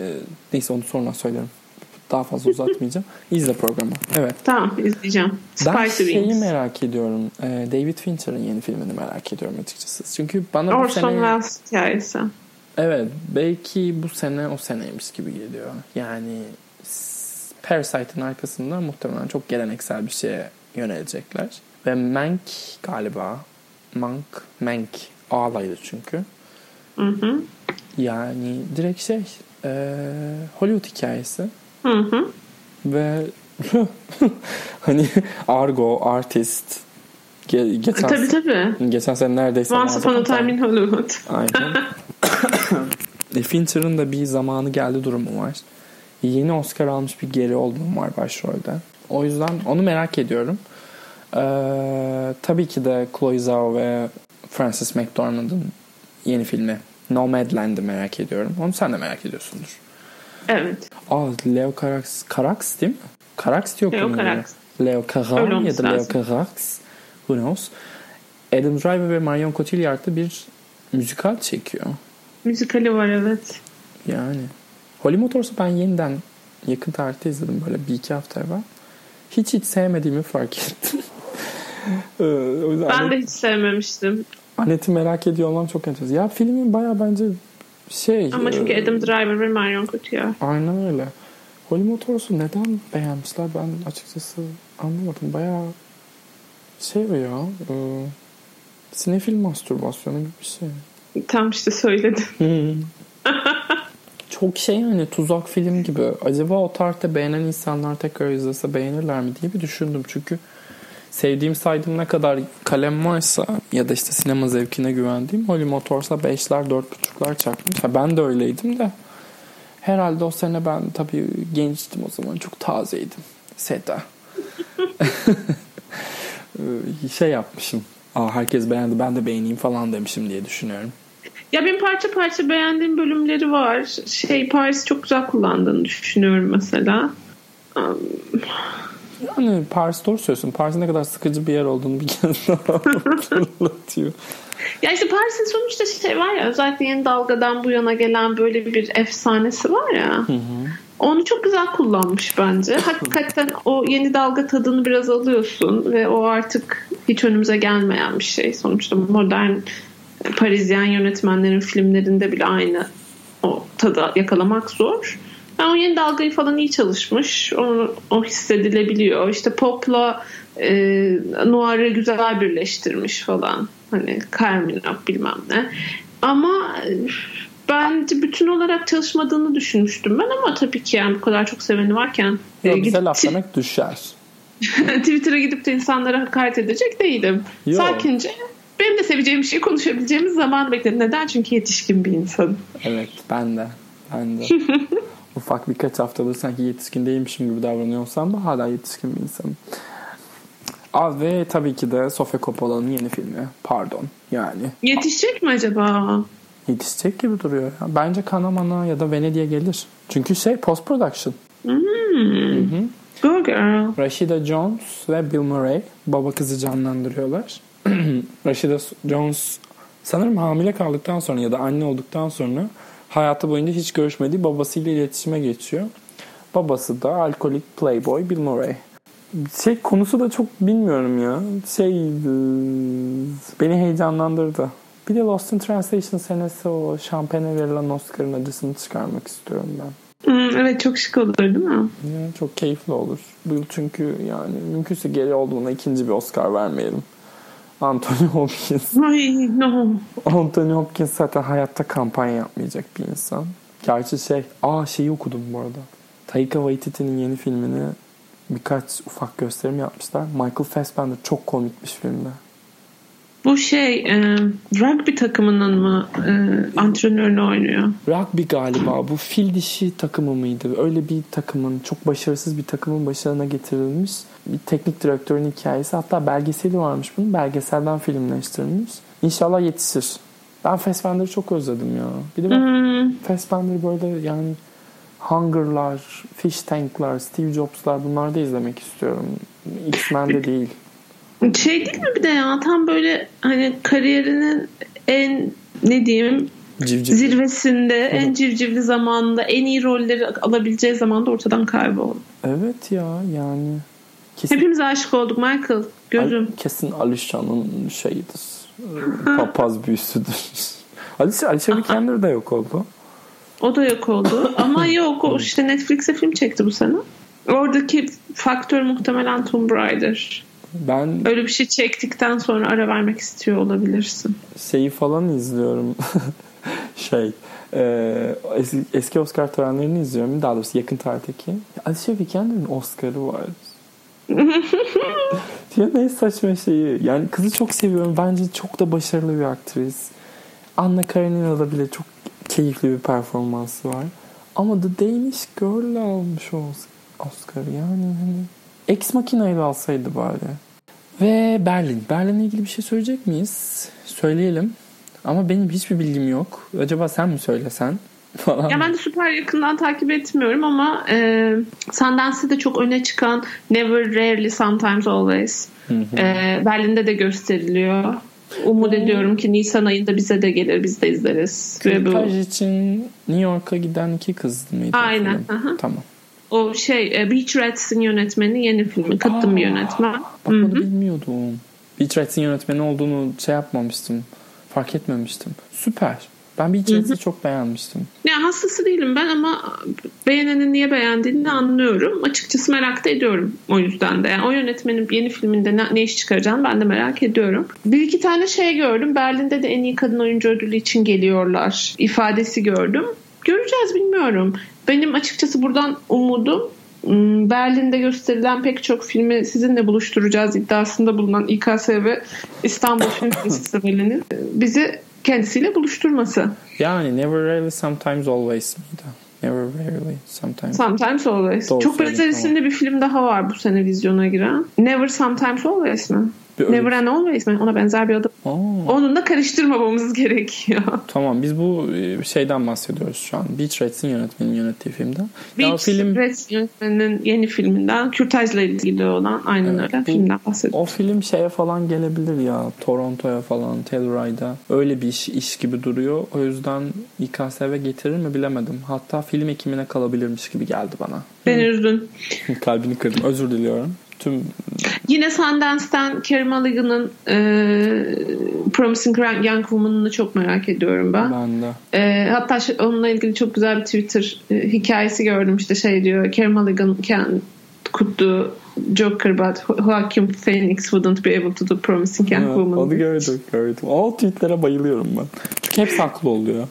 e, neyse onu sonra söylerim. Daha fazla uzatmayacağım. İzle programı. Evet. Tamam izleyeceğim. Ben Spicy şeyi Wings. merak ediyorum. E, David Fincher'ın yeni filmini merak ediyorum açıkçası. Çünkü bana bu Orson sene... Welles hikayesi. Evet. Belki bu sene o seneymiş gibi geliyor. Yani Parasite'ın arkasında muhtemelen çok geleneksel bir şeye yönelecekler. Ve Mank galiba Mank, Mank ağlaydı çünkü. Hı hı. Yani direkt şey e, Hollywood hikayesi Hı hı. ve hani Argo, Artist ge- geçen, Tabii tabii. geçen sene neredeyse Once Upon a Time in Hollywood. Aynen. E, Fincher'ın da bir zamanı geldi durumu var. Yeni Oscar almış bir geri olduğum var başrolde. O yüzden onu merak ediyorum. Ee, tabii ki de Chloe Zhao ve Frances McDormand'ın yeni filmi Nomadland'ı merak ediyorum. Onu sen de merak ediyorsundur. Evet. Aa Leo Carax, Carax değil mi? Carax diyor Leo? Carax. Leo Caran ya da Leo. Carax. Who knows? Adam Driver ve Marion Cotillard'da bir müzikal çekiyor. Müzikali var evet. Yani. Holy Motors'u ben yeniden yakın tarihte izledim böyle bir iki hafta evvel. Hiç hiç sevmediğimi fark ettim. Ee, o yüzden Ben Anet- de hiç sevmemiştim. Anet'i merak ediyor olmam çok enteresan. Ya filmin baya bence şey... Ama çünkü e, Adam Driver ve Marion Cotillard. Aynen öyle. Holy Motors'u neden beğenmişler ben açıkçası anlamadım. Baya şey o ya... E, sinefil mastürbasyonu gibi bir şey. Tam işte söyledim. Çok şey yani tuzak film gibi. Acaba o tarihte beğenen insanlar tekrar izlese beğenirler mi diye bir düşündüm. Çünkü sevdiğim saydığım ne kadar kalem varsa ya da işte sinema zevkine güvendiğim Holy Motors'a 5'ler 4.5'lar çakmış. Ha, ben de öyleydim de. Herhalde o sene ben tabii gençtim o zaman. Çok tazeydim. Seda. Şey yapmışım. Aa, herkes beğendi ben de beğeneyim falan demişim diye düşünüyorum. Ya benim parça parça beğendiğim bölümleri var. Şey Paris çok güzel kullandığını düşünüyorum mesela. Um, Yani Paris doğru söylüyorsun. Paris'in ne kadar sıkıcı bir yer olduğunu bir kez daha hatırlatıyor. Ya işte Paris'in sonuçta şey var ya özellikle yeni dalgadan bu yana gelen böyle bir efsanesi var ya. Onu çok güzel kullanmış bence. Hakikaten o yeni dalga tadını biraz alıyorsun ve o artık hiç önümüze gelmeyen bir şey. Sonuçta modern Parisyen yönetmenlerin filmlerinde bile aynı o tadı yakalamak zor. Yani o yeni dalgayı falan iyi çalışmış. Onu, o hissedilebiliyor. İşte popla e, noir'ı güzel birleştirmiş falan. Hani Carmina bilmem ne. Ama e, bence bütün olarak çalışmadığını düşünmüştüm ben ama tabii ki yani bu kadar çok seveni varken e, Ya bize laf demek düşer. Twitter'a gidip de insanlara hakaret edecek değilim. Yok. Sakince benim de seveceğim bir şey konuşabileceğimiz zaman bekledim. Neden? Çünkü yetişkin bir insanım. Evet ben de. Ben de. Ufak birkaç haftadır sanki yetişkin değilmişim gibi davranıyorsam da hala yetişkin bir insanım. Aa, ve tabii ki de Sofia Coppola'nın yeni filmi. Pardon. Yani Yetişecek mi acaba? yetişecek gibi duruyor. Ya. Bence Kanamana ya da Venedik'e gelir. Çünkü şey post production. Hmm. Go girl. Rashida Jones ve Bill Murray baba kızı canlandırıyorlar. Rashida Jones sanırım hamile kaldıktan sonra ya da anne olduktan sonra hayatı boyunca hiç görüşmediği babasıyla iletişime geçiyor. Babası da alkolik playboy Bill Murray. Şey konusu da çok bilmiyorum ya. Şey e, beni heyecanlandırdı. Bir de Lost in Translation senesi o şampiyona verilen Oscar'ın acısını çıkarmak istiyorum ben. Hmm, evet çok şık olur değil mi? Ya, çok keyifli olur. Bu yıl çünkü yani mümkünse geri olduğuna ikinci bir Oscar vermeyelim. Anthony Hopkins. Ay no. Anthony Hopkins zaten hayatta kampanya yapmayacak bir insan. Gerçi şey, aa şeyi okudum bu arada. Taika Waititi'nin yeni filmini birkaç ufak gösterim yapmışlar. Michael Fassbender çok komikmiş filmde. Bu şey e, rugby takımının mı e, antrenörünü oynuyor? Rugby galiba. Bu fil dişi takımı mıydı? Öyle bir takımın, çok başarısız bir takımın başarına getirilmiş bir teknik direktörün hikayesi. Hatta belgeseli varmış bunun. Belgeselden filmleştirilmiş. İnşallah yetişir. Ben Fassbender'ı çok özledim ya. Bir de ben hmm. Fassbender böyle yani Hunger'lar, Fish Tank'lar, Steve Jobs'lar bunları da izlemek istiyorum. X-Men'de değil. Şey değil mi bir de ya tam böyle hani kariyerinin en ne diyeyim Civciv. zirvesinde evet. en civcivli zamanında en iyi rolleri alabileceği zamanda ortadan kayboldu. Evet ya yani. Kesin, Hepimiz aşık olduk Michael. Gözüm. Kesin Alişan'ın şeyidir. Papaz büyüsüdür. Alice, Alice Vikander de yok oldu. O da yok oldu. Ama yok o işte Netflix'e film çekti bu sene. Oradaki faktör muhtemelen Tomb Raider. Ben öyle bir şey çektikten sonra ara vermek istiyor olabilirsin. Şeyi falan izliyorum. şey e, eski, Oscar törenlerini izliyorum. Daha doğrusu yakın tarihteki. Alicia Vikander'ın Oscar'ı var. ya ne saçma şeyi. Yani kızı çok seviyorum. Bence çok da başarılı bir aktris. Anna Karenina'da bile çok keyifli bir performansı var. Ama The Danish Girl almış Oscar. Yani hani Ex Machina'yı alsaydı bari. Ve Berlin. Berlin'le ilgili bir şey söyleyecek miyiz? Söyleyelim. Ama benim hiçbir bilgim yok. Acaba sen mi söylesen? Falan. Ya ben de süper yakından takip etmiyorum ama e, Sundance'de de çok öne çıkan Never, Rarely, Sometimes, Always. E, Berlin'de de gösteriliyor. Umut hmm. ediyorum ki Nisan ayında bize de gelir biz de izleriz. Kırtaj için New York'a giden iki kız mıydı? Aynen. Tamam. O şey e, Beach Rats'in yönetmeni yeni filmi. Kadın bir yönetmen. Bak onu bilmiyordum. Beach Rats'in yönetmeni olduğunu şey yapmamıştım. Fark etmemiştim. Süper. Ben bir içerisi çok beğenmiştim. Ya hastası değilim ben ama beğenenin niye beğendiğini anlıyorum. Açıkçası merak da ediyorum o yüzden de. Yani o yönetmenin yeni filminde ne, ne iş çıkaracağını ben de merak ediyorum. Bir iki tane şey gördüm. Berlin'de de en iyi kadın oyuncu ödülü için geliyorlar ifadesi gördüm. Göreceğiz bilmiyorum. Benim açıkçası buradan umudum hmm, Berlin'de gösterilen pek çok filmi sizinle buluşturacağız iddiasında bulunan İKSV İstanbul Film Festivali'nin bizi kendisiyle buluşturması. Yani Never Rarely Sometimes Always miydi? Never Rarely Sometimes. Sometimes Always. Doğru Çok benzer isimli bir film daha var bu sene vizyona giren. Never Sometimes Always mi? Bir Never and Always mi? Ona benzer bir adı. Aa. Onunla karıştırmamamız gerekiyor. Tamam biz bu e, şeyden bahsediyoruz şu an. Beach Rats'in yönetmeninin yönettiği filmden. Beach film... Rats yönetmeninin yeni filminden kürtajla ilgili olan aynen evet, öyle bu, filmden bahsediyoruz. O film şeye falan gelebilir ya. Toronto'ya falan, Telluride'a. Öyle bir iş, iş gibi duruyor. O yüzden İKSV getirir mi bilemedim. Hatta film ekimine kalabilirmiş gibi geldi bana. Beni üzdün. Kalbini kırdım. Özür diliyorum tüm Yine Sundance'den Carey Mulligan'ın e, Promising Young Woman'ını çok merak ediyorum ben. Ben de. E, hatta onunla ilgili çok güzel bir Twitter e, hikayesi gördüm işte şey diyor Carey Mulligan can could do Joker but Joaquin Phoenix wouldn't be able to do Promising Young Woman. Onu gördüm gördüm. O tweetlere bayılıyorum ben. Çünkü hep haklı oluyor.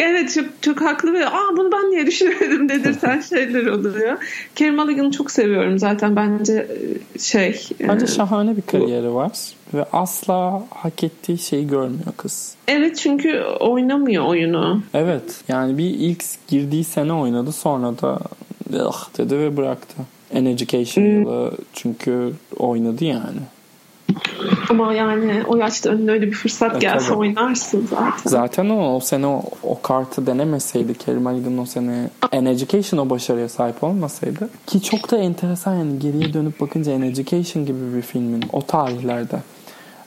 Evet çok, çok haklı ve aa bunu ben niye düşünmedim dedirten şeyler oluyor. Kerem Mulligan'ı çok seviyorum zaten bence e, şey. E, bence şahane bir kariyeri bu. var ve asla hak ettiği şeyi görmüyor kız. Evet çünkü oynamıyor oyunu. Evet yani bir ilk girdiği sene oynadı sonra da ah dedi ve bıraktı. En Education hmm. yılı çünkü oynadı yani. Ama yani o yaşta önüne öyle bir fırsat e, gelse tabii. oynarsın zaten. Zaten o, o sene o, o kartı denemeseydi Kerim Ali'nin o sene An Education o başarıya sahip olmasaydı ki çok da enteresan yani geriye dönüp bakınca An Education gibi bir filmin o tarihlerde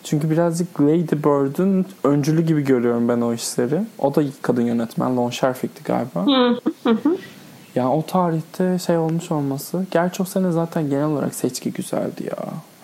çünkü birazcık Lady Bird'ün öncülü gibi görüyorum ben o işleri. O da kadın yönetmen. Lon Scherfig'ti galiba. Ya o tarihte şey olmuş olması. Gerçi o sene zaten genel olarak seçki güzeldi ya.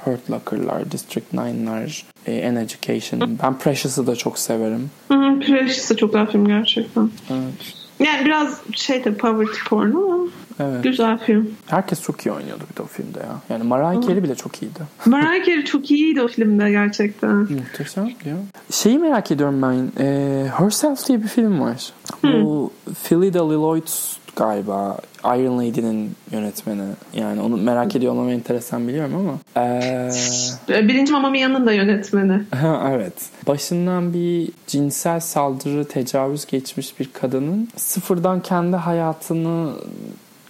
Hurt Locker'lar, District 9'lar, e, An Education. Ben Precious'ı da çok severim. Hı Precious da çok güzel film gerçekten. Evet. Yani biraz şey de poverty porn ama evet. güzel film. Herkes çok iyi oynuyordu bir de o filmde ya. Yani Mariah Carey bile çok iyiydi. Mariah Carey çok iyiydi o filmde gerçekten. Muhteşem ya. Şeyi merak ediyorum ben. E, Herself diye bir film var. Hı. Bu Phyllida Lloyd galiba. Iron Lady'nin yönetmeni. Yani onu merak ediyor olmam enteresan biliyorum ama. Ee... Birinci Mamma Mia'nın da yönetmeni. evet. Başından bir cinsel saldırı, tecavüz geçmiş bir kadının sıfırdan kendi hayatını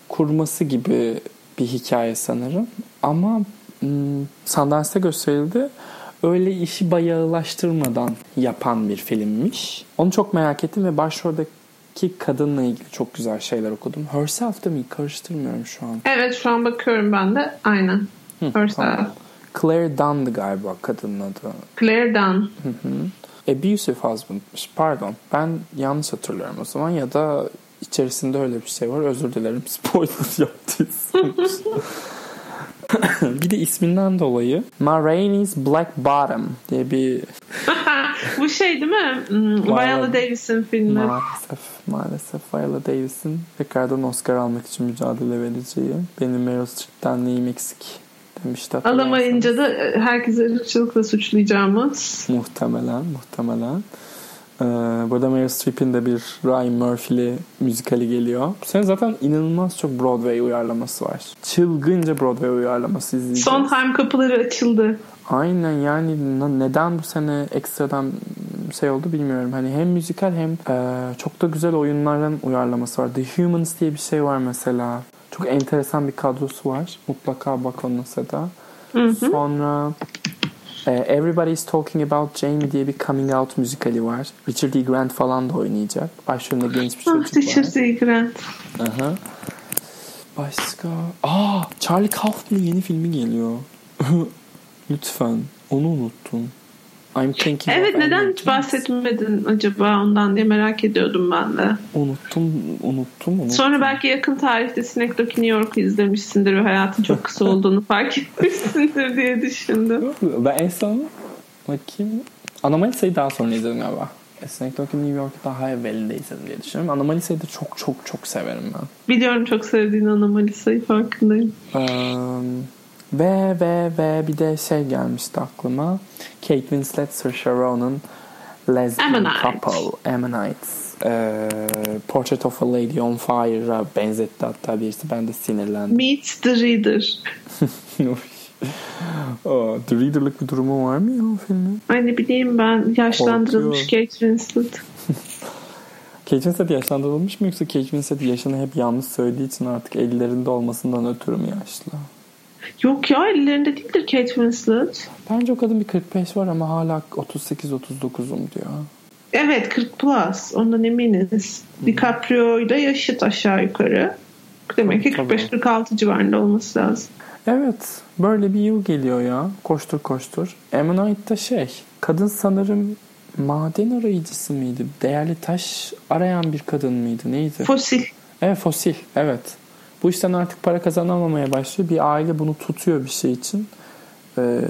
kurması gibi bir hikaye sanırım. Ama hmm, Sundance'da gösterildi öyle işi bayağılaştırmadan yapan bir filmmiş. Onu çok merak ettim ve başroldeki kadınla ilgili çok güzel şeyler okudum. Herself de mi? Karıştırmıyorum şu an. Evet şu an bakıyorum ben de. Aynen. Hı, Herself. Tamam. Claire Dunn'dı galiba kadının adı. Claire Dunn. Hı hı. Abusive Husband'mış. Pardon. Ben yanlış hatırlıyorum o zaman ya da içerisinde öyle bir şey var. Özür dilerim spoiler yaptıysam. bir de isminden dolayı Ma Rainey's Black Bottom diye bir Bu şey değil mi? Hmm, Viola Davis'in filmi. Maalesef. Maalesef Viola Davis'in tekrardan Oscar almak için mücadele vereceği. Benim Meryl Streep'ten neyim eksik demişti. Alamayınca da e, herkese ırkçılıkla suçlayacağımız. Muhtemelen. Muhtemelen. Ee, burada Meryl Streep'in de bir Ryan Murphy'li müzikali geliyor. Bu sene zaten inanılmaz çok Broadway uyarlaması var. Çılgınca Broadway uyarlaması izleyeceğiz. Sondheim kapıları açıldı. Aynen yani neden bu sene ekstradan şey oldu bilmiyorum. Hani hem müzikal hem e, çok da güzel oyunların uyarlaması var. The Humans diye bir şey var mesela. Çok enteresan bir kadrosu var. Mutlaka bak ona Seda. Hı hı. Sonra Everybody's Talking About Jamie diye bir coming out müzikali var. Richard E. Grant falan da oynayacak. Başrolünde genç bir çocuk var. Richard E. Grant. Aha. Başka... Aa, Charlie Kaufman'ın yeni filmi geliyor. Lütfen. Onu unuttum. I'm thinking evet neden hiç bahsetmedin acaba ondan diye merak ediyordum ben de. Unuttum, unuttum, unuttum. Sonra belki yakın tarihte Synecdoche New York'u izlemişsindir ve hayatın çok kısa olduğunu fark etmişsindir diye düşündüm. Ben en son bakayım. Anomalisa'yı daha sonra izledim galiba. Synecdoche New York'u daha evvelinde izledim diye düşünüyorum. Anomalisa'yı da çok çok çok severim ben. Biliyorum çok sevdiğin Anomalisa'yı farkındayım. Um, ve ve ve bir de şey gelmişti aklıma. Kate Winslet, Saoirse Ronan, Lesbian Ammonite. Couple, Ammonites. Ee, Portrait of a Lady on Fire'a benzetti hatta birisi. Ben de sinirlendim. Meet the Reader. oh, the Reader'lık bir durumu var mı ya o filmin? Ay ne bileyim ben yaşlandırılmış Kate Winslet. Kate Winslet yaşlandırılmış mı yoksa Kate Winslet yaşını hep yanlış söylediği için artık ellerinde olmasından ötürü mü yaşlı? Yok ya ellerinde değildir Kate Winslet. Bence o kadın bir 45 var ama hala 38-39'um diyor. Evet 40 plus ondan eminiz. Hmm. DiCaprio ile yaşıt aşağı yukarı. Demek ki 45-46 civarında olması lazım. Evet böyle bir yıl geliyor ya koştur koştur. Ammonite'da şey kadın sanırım maden arayıcısı mıydı? Değerli taş arayan bir kadın mıydı? Neydi? Fosil. Evet fosil evet. Bu işten artık para kazanamamaya başlıyor. Bir aile bunu tutuyor bir şey için. Ee,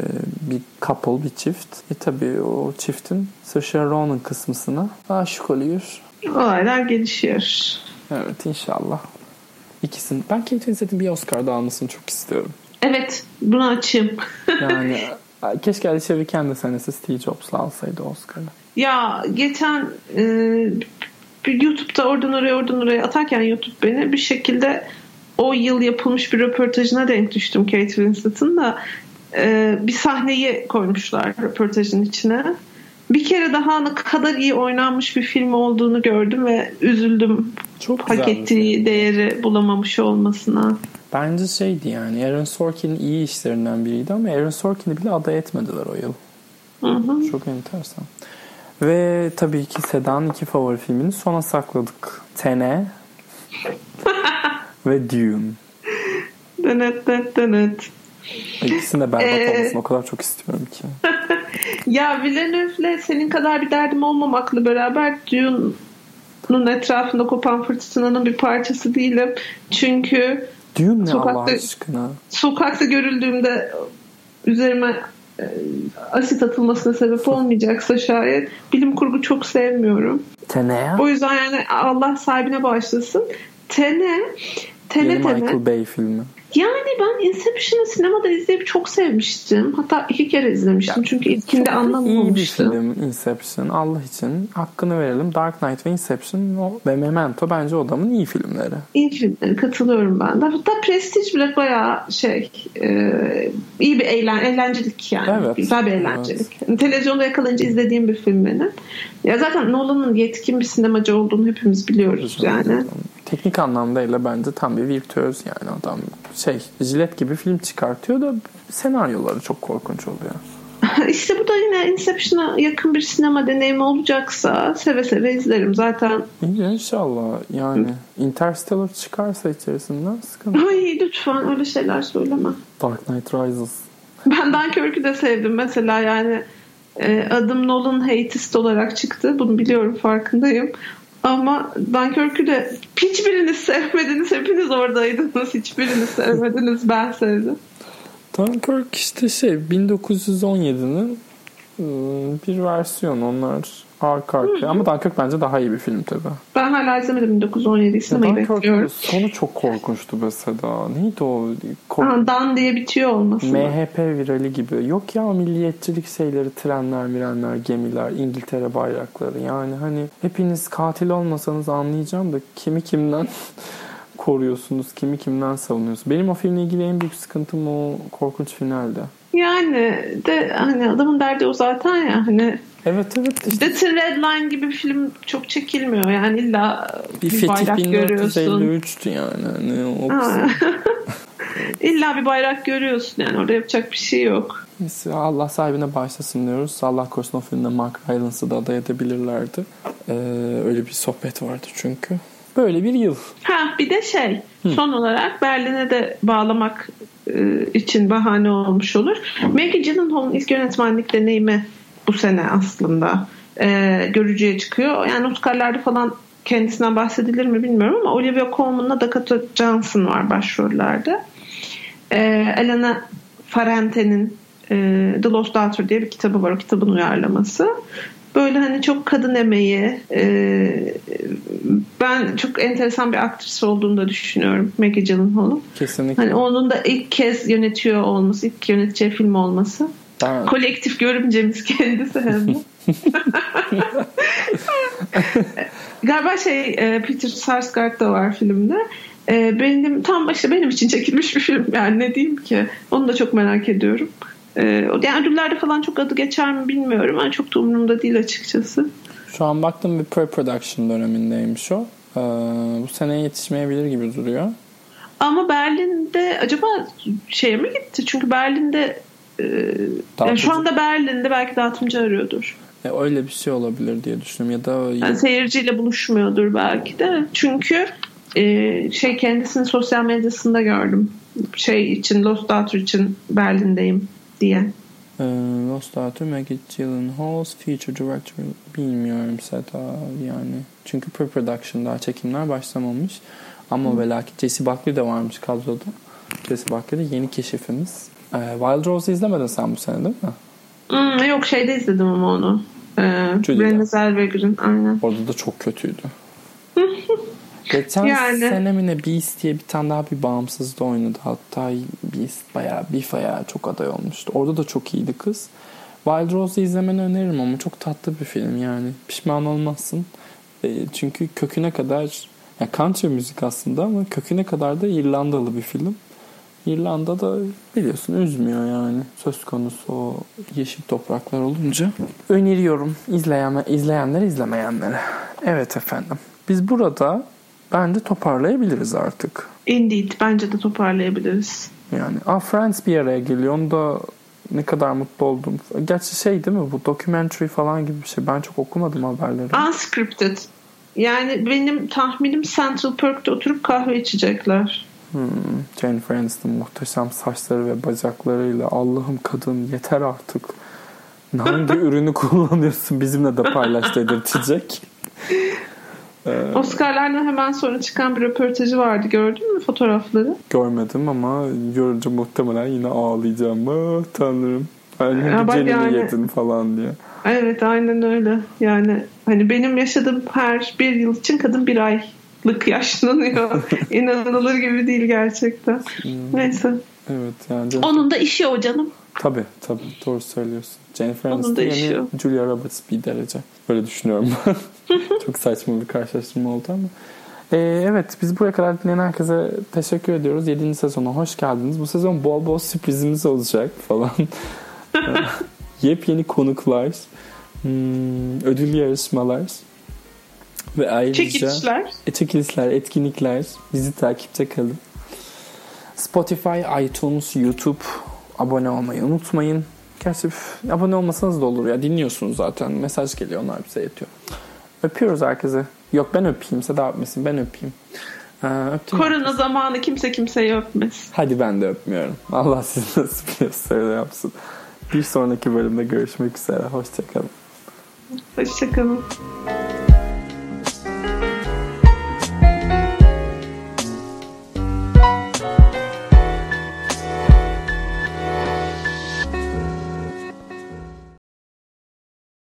bir couple, bir çift. E tabi o çiftin Saoirse Ronan kısmısına aşık oluyor. Olaylar gelişiyor. Evet inşallah. İkisini. Ben Kate Winslet'in bir Oscar da almasını çok istiyorum. Evet. Bunu açayım. yani keşke Alicia Vikander senesi Steve Jobs'la alsaydı Oscar'ı. Ya geçen e, YouTube'da oradan oraya oradan oraya atarken YouTube beni bir şekilde o yıl yapılmış bir röportajına denk düştüm Kate Winslet'ın da e, bir sahneyi koymuşlar röportajın içine. Bir kere daha ne kadar iyi oynanmış bir film olduğunu gördüm ve üzüldüm. Çok hak ettiği şey. değeri bulamamış olmasına. Bence şeydi yani Aaron Sorkin'in iyi işlerinden biriydi ama Aaron Sorkin'i bile aday etmediler o yıl. Hı hı. Çok enteresan. Ve tabii ki Seda'nın iki favori filmini sona sakladık. Tene ve Dune. Denet denet denet. İkisini de berbat ee, olmasını o kadar çok istiyorum ki. ya Villeneuve'le senin kadar bir derdim olmamakla beraber Dune'un etrafında kopan fırtınanın bir parçası değilim. Çünkü Dune ne sokakta, Allah aşkına? Sokakta görüldüğümde üzerime e, asit atılmasına sebep olmayacaksa şayet bilim kurgu çok sevmiyorum. Tene ya? O yüzden yani Allah sahibine bağışlasın. Tene Yeni Michael Bay filmi. Yani ben Inception'ı sinemada izleyip çok sevmiştim. Hatta iki kere izlemiştim. Ya, Çünkü ilkinde anlamamıştım. İyi bir film Inception. Allah için hakkını verelim. Dark Knight ve Inception ve Memento bence o adamın iyi filmleri. İyi filmleri. Katılıyorum ben de. Hatta Prestige bile bayağı şey e, iyi bir eğlen, eğlencelik yani. Evet. Güzel bir eğlencelik. Evet. Televizyonda yakalayınca izlediğim bir film benim. Ya zaten Nolan'ın yetkin bir sinemacı olduğunu hepimiz biliyoruz yani teknik anlamda bence tam bir virtüöz yani adam şey jilet gibi film çıkartıyor da senaryoları çok korkunç oluyor. İşte bu da yine Inception'a yakın bir sinema deneyimi olacaksa seve seve izlerim zaten. İyi inşallah yani Interstellar çıkarsa içerisinden sıkıntı. Ay lütfen öyle şeyler söyleme. Dark Knight Rises. Ben Dunkirk'ü de sevdim mesela yani e, adım Nolan Hateist olarak çıktı. Bunu biliyorum farkındayım. Ama Dunkirk'ü de hiçbiriniz sevmediniz. Hepiniz oradaydınız. Hiçbiriniz sevmediniz. Ben sevdim. Dunkirk işte şey 1917'nin ıı, bir versiyon. Onlar Arka arkaya. Ama Dunkirk bence daha iyi bir film tabi. Ben hala izlemedim 1917 sinemayı bekliyorum. Sonu çok korkunçtu mesela. Neydi o? Kork... Ha, Dan diye bitiyor olması. MHP virali gibi. Yok ya milliyetçilik şeyleri, trenler, mirenler, gemiler, İngiltere bayrakları. Yani hani hepiniz katil olmasanız anlayacağım da kimi kimden koruyorsunuz, kimi kimden savunuyorsunuz. Benim o filmle ilgili en büyük sıkıntım o korkunç finalde. Yani de hani adamın derdi o zaten ya hani Evet evet. Işte. The Red Line gibi bir film çok çekilmiyor. Yani illa bir, bir bayrak görüyorsun. 1453'tü yani. Hani o İlla bir bayrak görüyorsun yani orada yapacak bir şey yok. Neyse Allah sahibine başlasın diyoruz. Allah korusun o filmde Mark Rylance'ı da aday edebilirlerdi. Ee, öyle bir sohbet vardı çünkü. Böyle bir yıl. Ha bir de şey Hı. son olarak Berlin'e de bağlamak e, için bahane olmuş olur. Maggie Gyllenhaal'ın ilk yönetmenlik deneyimi bu sene aslında e, görücüye çıkıyor. Yani Oscar'larda falan kendisinden bahsedilir mi bilmiyorum ama Olivia Colman'la Dakota Johnson var başrollerde. E, Elena Ferrante'nin e, The Lost Daughter diye bir kitabı var. O kitabın uyarlaması. Böyle hani çok kadın emeği e, ben çok enteresan bir aktris olduğunu da düşünüyorum Maggie Gyllenhaal'ın. Kesinlikle. Hani onun da ilk kez yönetiyor olması, ilk yöneteceği film olması. Tamam. Kolektif görümcemiz kendisi hem de. Galiba şey e, Peter Sarsgaard da var filmde. E, benim tam başta benim için çekilmiş bir film. Yani ne diyeyim ki? Onu da çok merak ediyorum. E, yani ödüllerde falan çok adı geçer mi bilmiyorum. Yani çok da umurumda değil açıkçası. Şu an baktım bir pre-production dönemindeymiş o. bu sene yetişmeyebilir gibi duruyor. Ama Berlin'de acaba şeye mi gitti? Çünkü Berlin'de ee, yani şu anda Berlin'de belki dağıtımcı arıyordur. E, öyle bir şey olabilir diye düşünüyorum ya da yani seyirciyle buluşmuyordur belki de. Çünkü e, şey kendisini sosyal medyasında gördüm. Şey için Lost Daughter için Berlin'deyim diye. E, Lost Daughter Maggie Gyllenhaal's feature director bilmiyorum Seda yani. Çünkü pre-production daha çekimler başlamamış. Ama ve lakin Jesse Buckley de varmış kadroda. Jesse Buckley de yeni keşifimiz. Ee, Wild Rose'u izlemedin sen bu sene değil mi? Hmm, yok şeyde izledim ama onu. Ee, Renée Zellweger'in aynen. Orada da çok kötüydü. Geçen yani. sene mi ne Beast diye bir tane daha bir bağımsız da oynadı. Hatta Beast bayağı bir bayağı çok aday olmuştu. Orada da çok iyiydi kız. Wild Rose'u izlemeni öneririm ama çok tatlı bir film yani. Pişman olmazsın. E, çünkü köküne kadar ya country müzik aslında ama köküne kadar da İrlandalı bir film. İrlanda da biliyorsun üzmüyor yani söz konusu o yeşil topraklar olunca. Öneriyorum izleyen, izleyenlere izlemeyenlere. Evet efendim. Biz burada bence toparlayabiliriz artık. Indeed. Bence de toparlayabiliriz. Yani ah Friends bir araya geliyor. Onda ne kadar mutlu oldum. Gerçi şey değil mi bu documentary falan gibi bir şey. Ben çok okumadım haberleri. Unscripted. Yani benim tahminim Central Perk'te oturup kahve içecekler. Hmm, Jennifer Aniston muhteşem saçları ve bacaklarıyla Allah'ım kadın yeter artık. Hangi ürünü kullanıyorsun bizimle de paylaş dedirtecek. Ee, Oscar'lardan hemen sonra çıkan bir röportajı vardı. Gördün mü fotoğrafları? Görmedim ama görünce muhtemelen yine ağlayacağım. Ah tanrım. Hani cenini yani, yedin falan diye. Evet aynen öyle. Yani hani benim yaşadığım her bir yıl için kadın bir ay lık yaşlanıyor. İnanılır gibi değil gerçekten. Hmm. Neyse. Evet yani. Onun da işi o canım. Tabii tabii doğru söylüyorsun. Jennifer Aniston o. Julia Roberts bir derece. Böyle düşünüyorum Çok saçma bir karşılaştırma oldu ama. Ee, evet biz buraya kadar dinleyen herkese teşekkür ediyoruz. 7. sezona hoş geldiniz. Bu sezon bol bol sürprizimiz olacak falan. Yepyeni konuklar, hmm, ödül yarışmalar ve ayrıca Çekilişler. e, çekilişler, etkinlikler. Bizi takipte kalın. Spotify, iTunes, YouTube abone olmayı unutmayın. Gerçi abone olmasanız da olur ya. Dinliyorsunuz zaten. Mesaj geliyor onlar bize yetiyor. Öpüyoruz herkese. Yok ben öpeyim. Seda öpmesin. Ben öpeyim. Ee. Korona zamanı kimse kimseyi öpmez. Hadi ben de öpmüyorum. Allah sizi nasip öyle yapsın. Bir sonraki bölümde görüşmek üzere. Hoşçakalın. Hoşçakalın.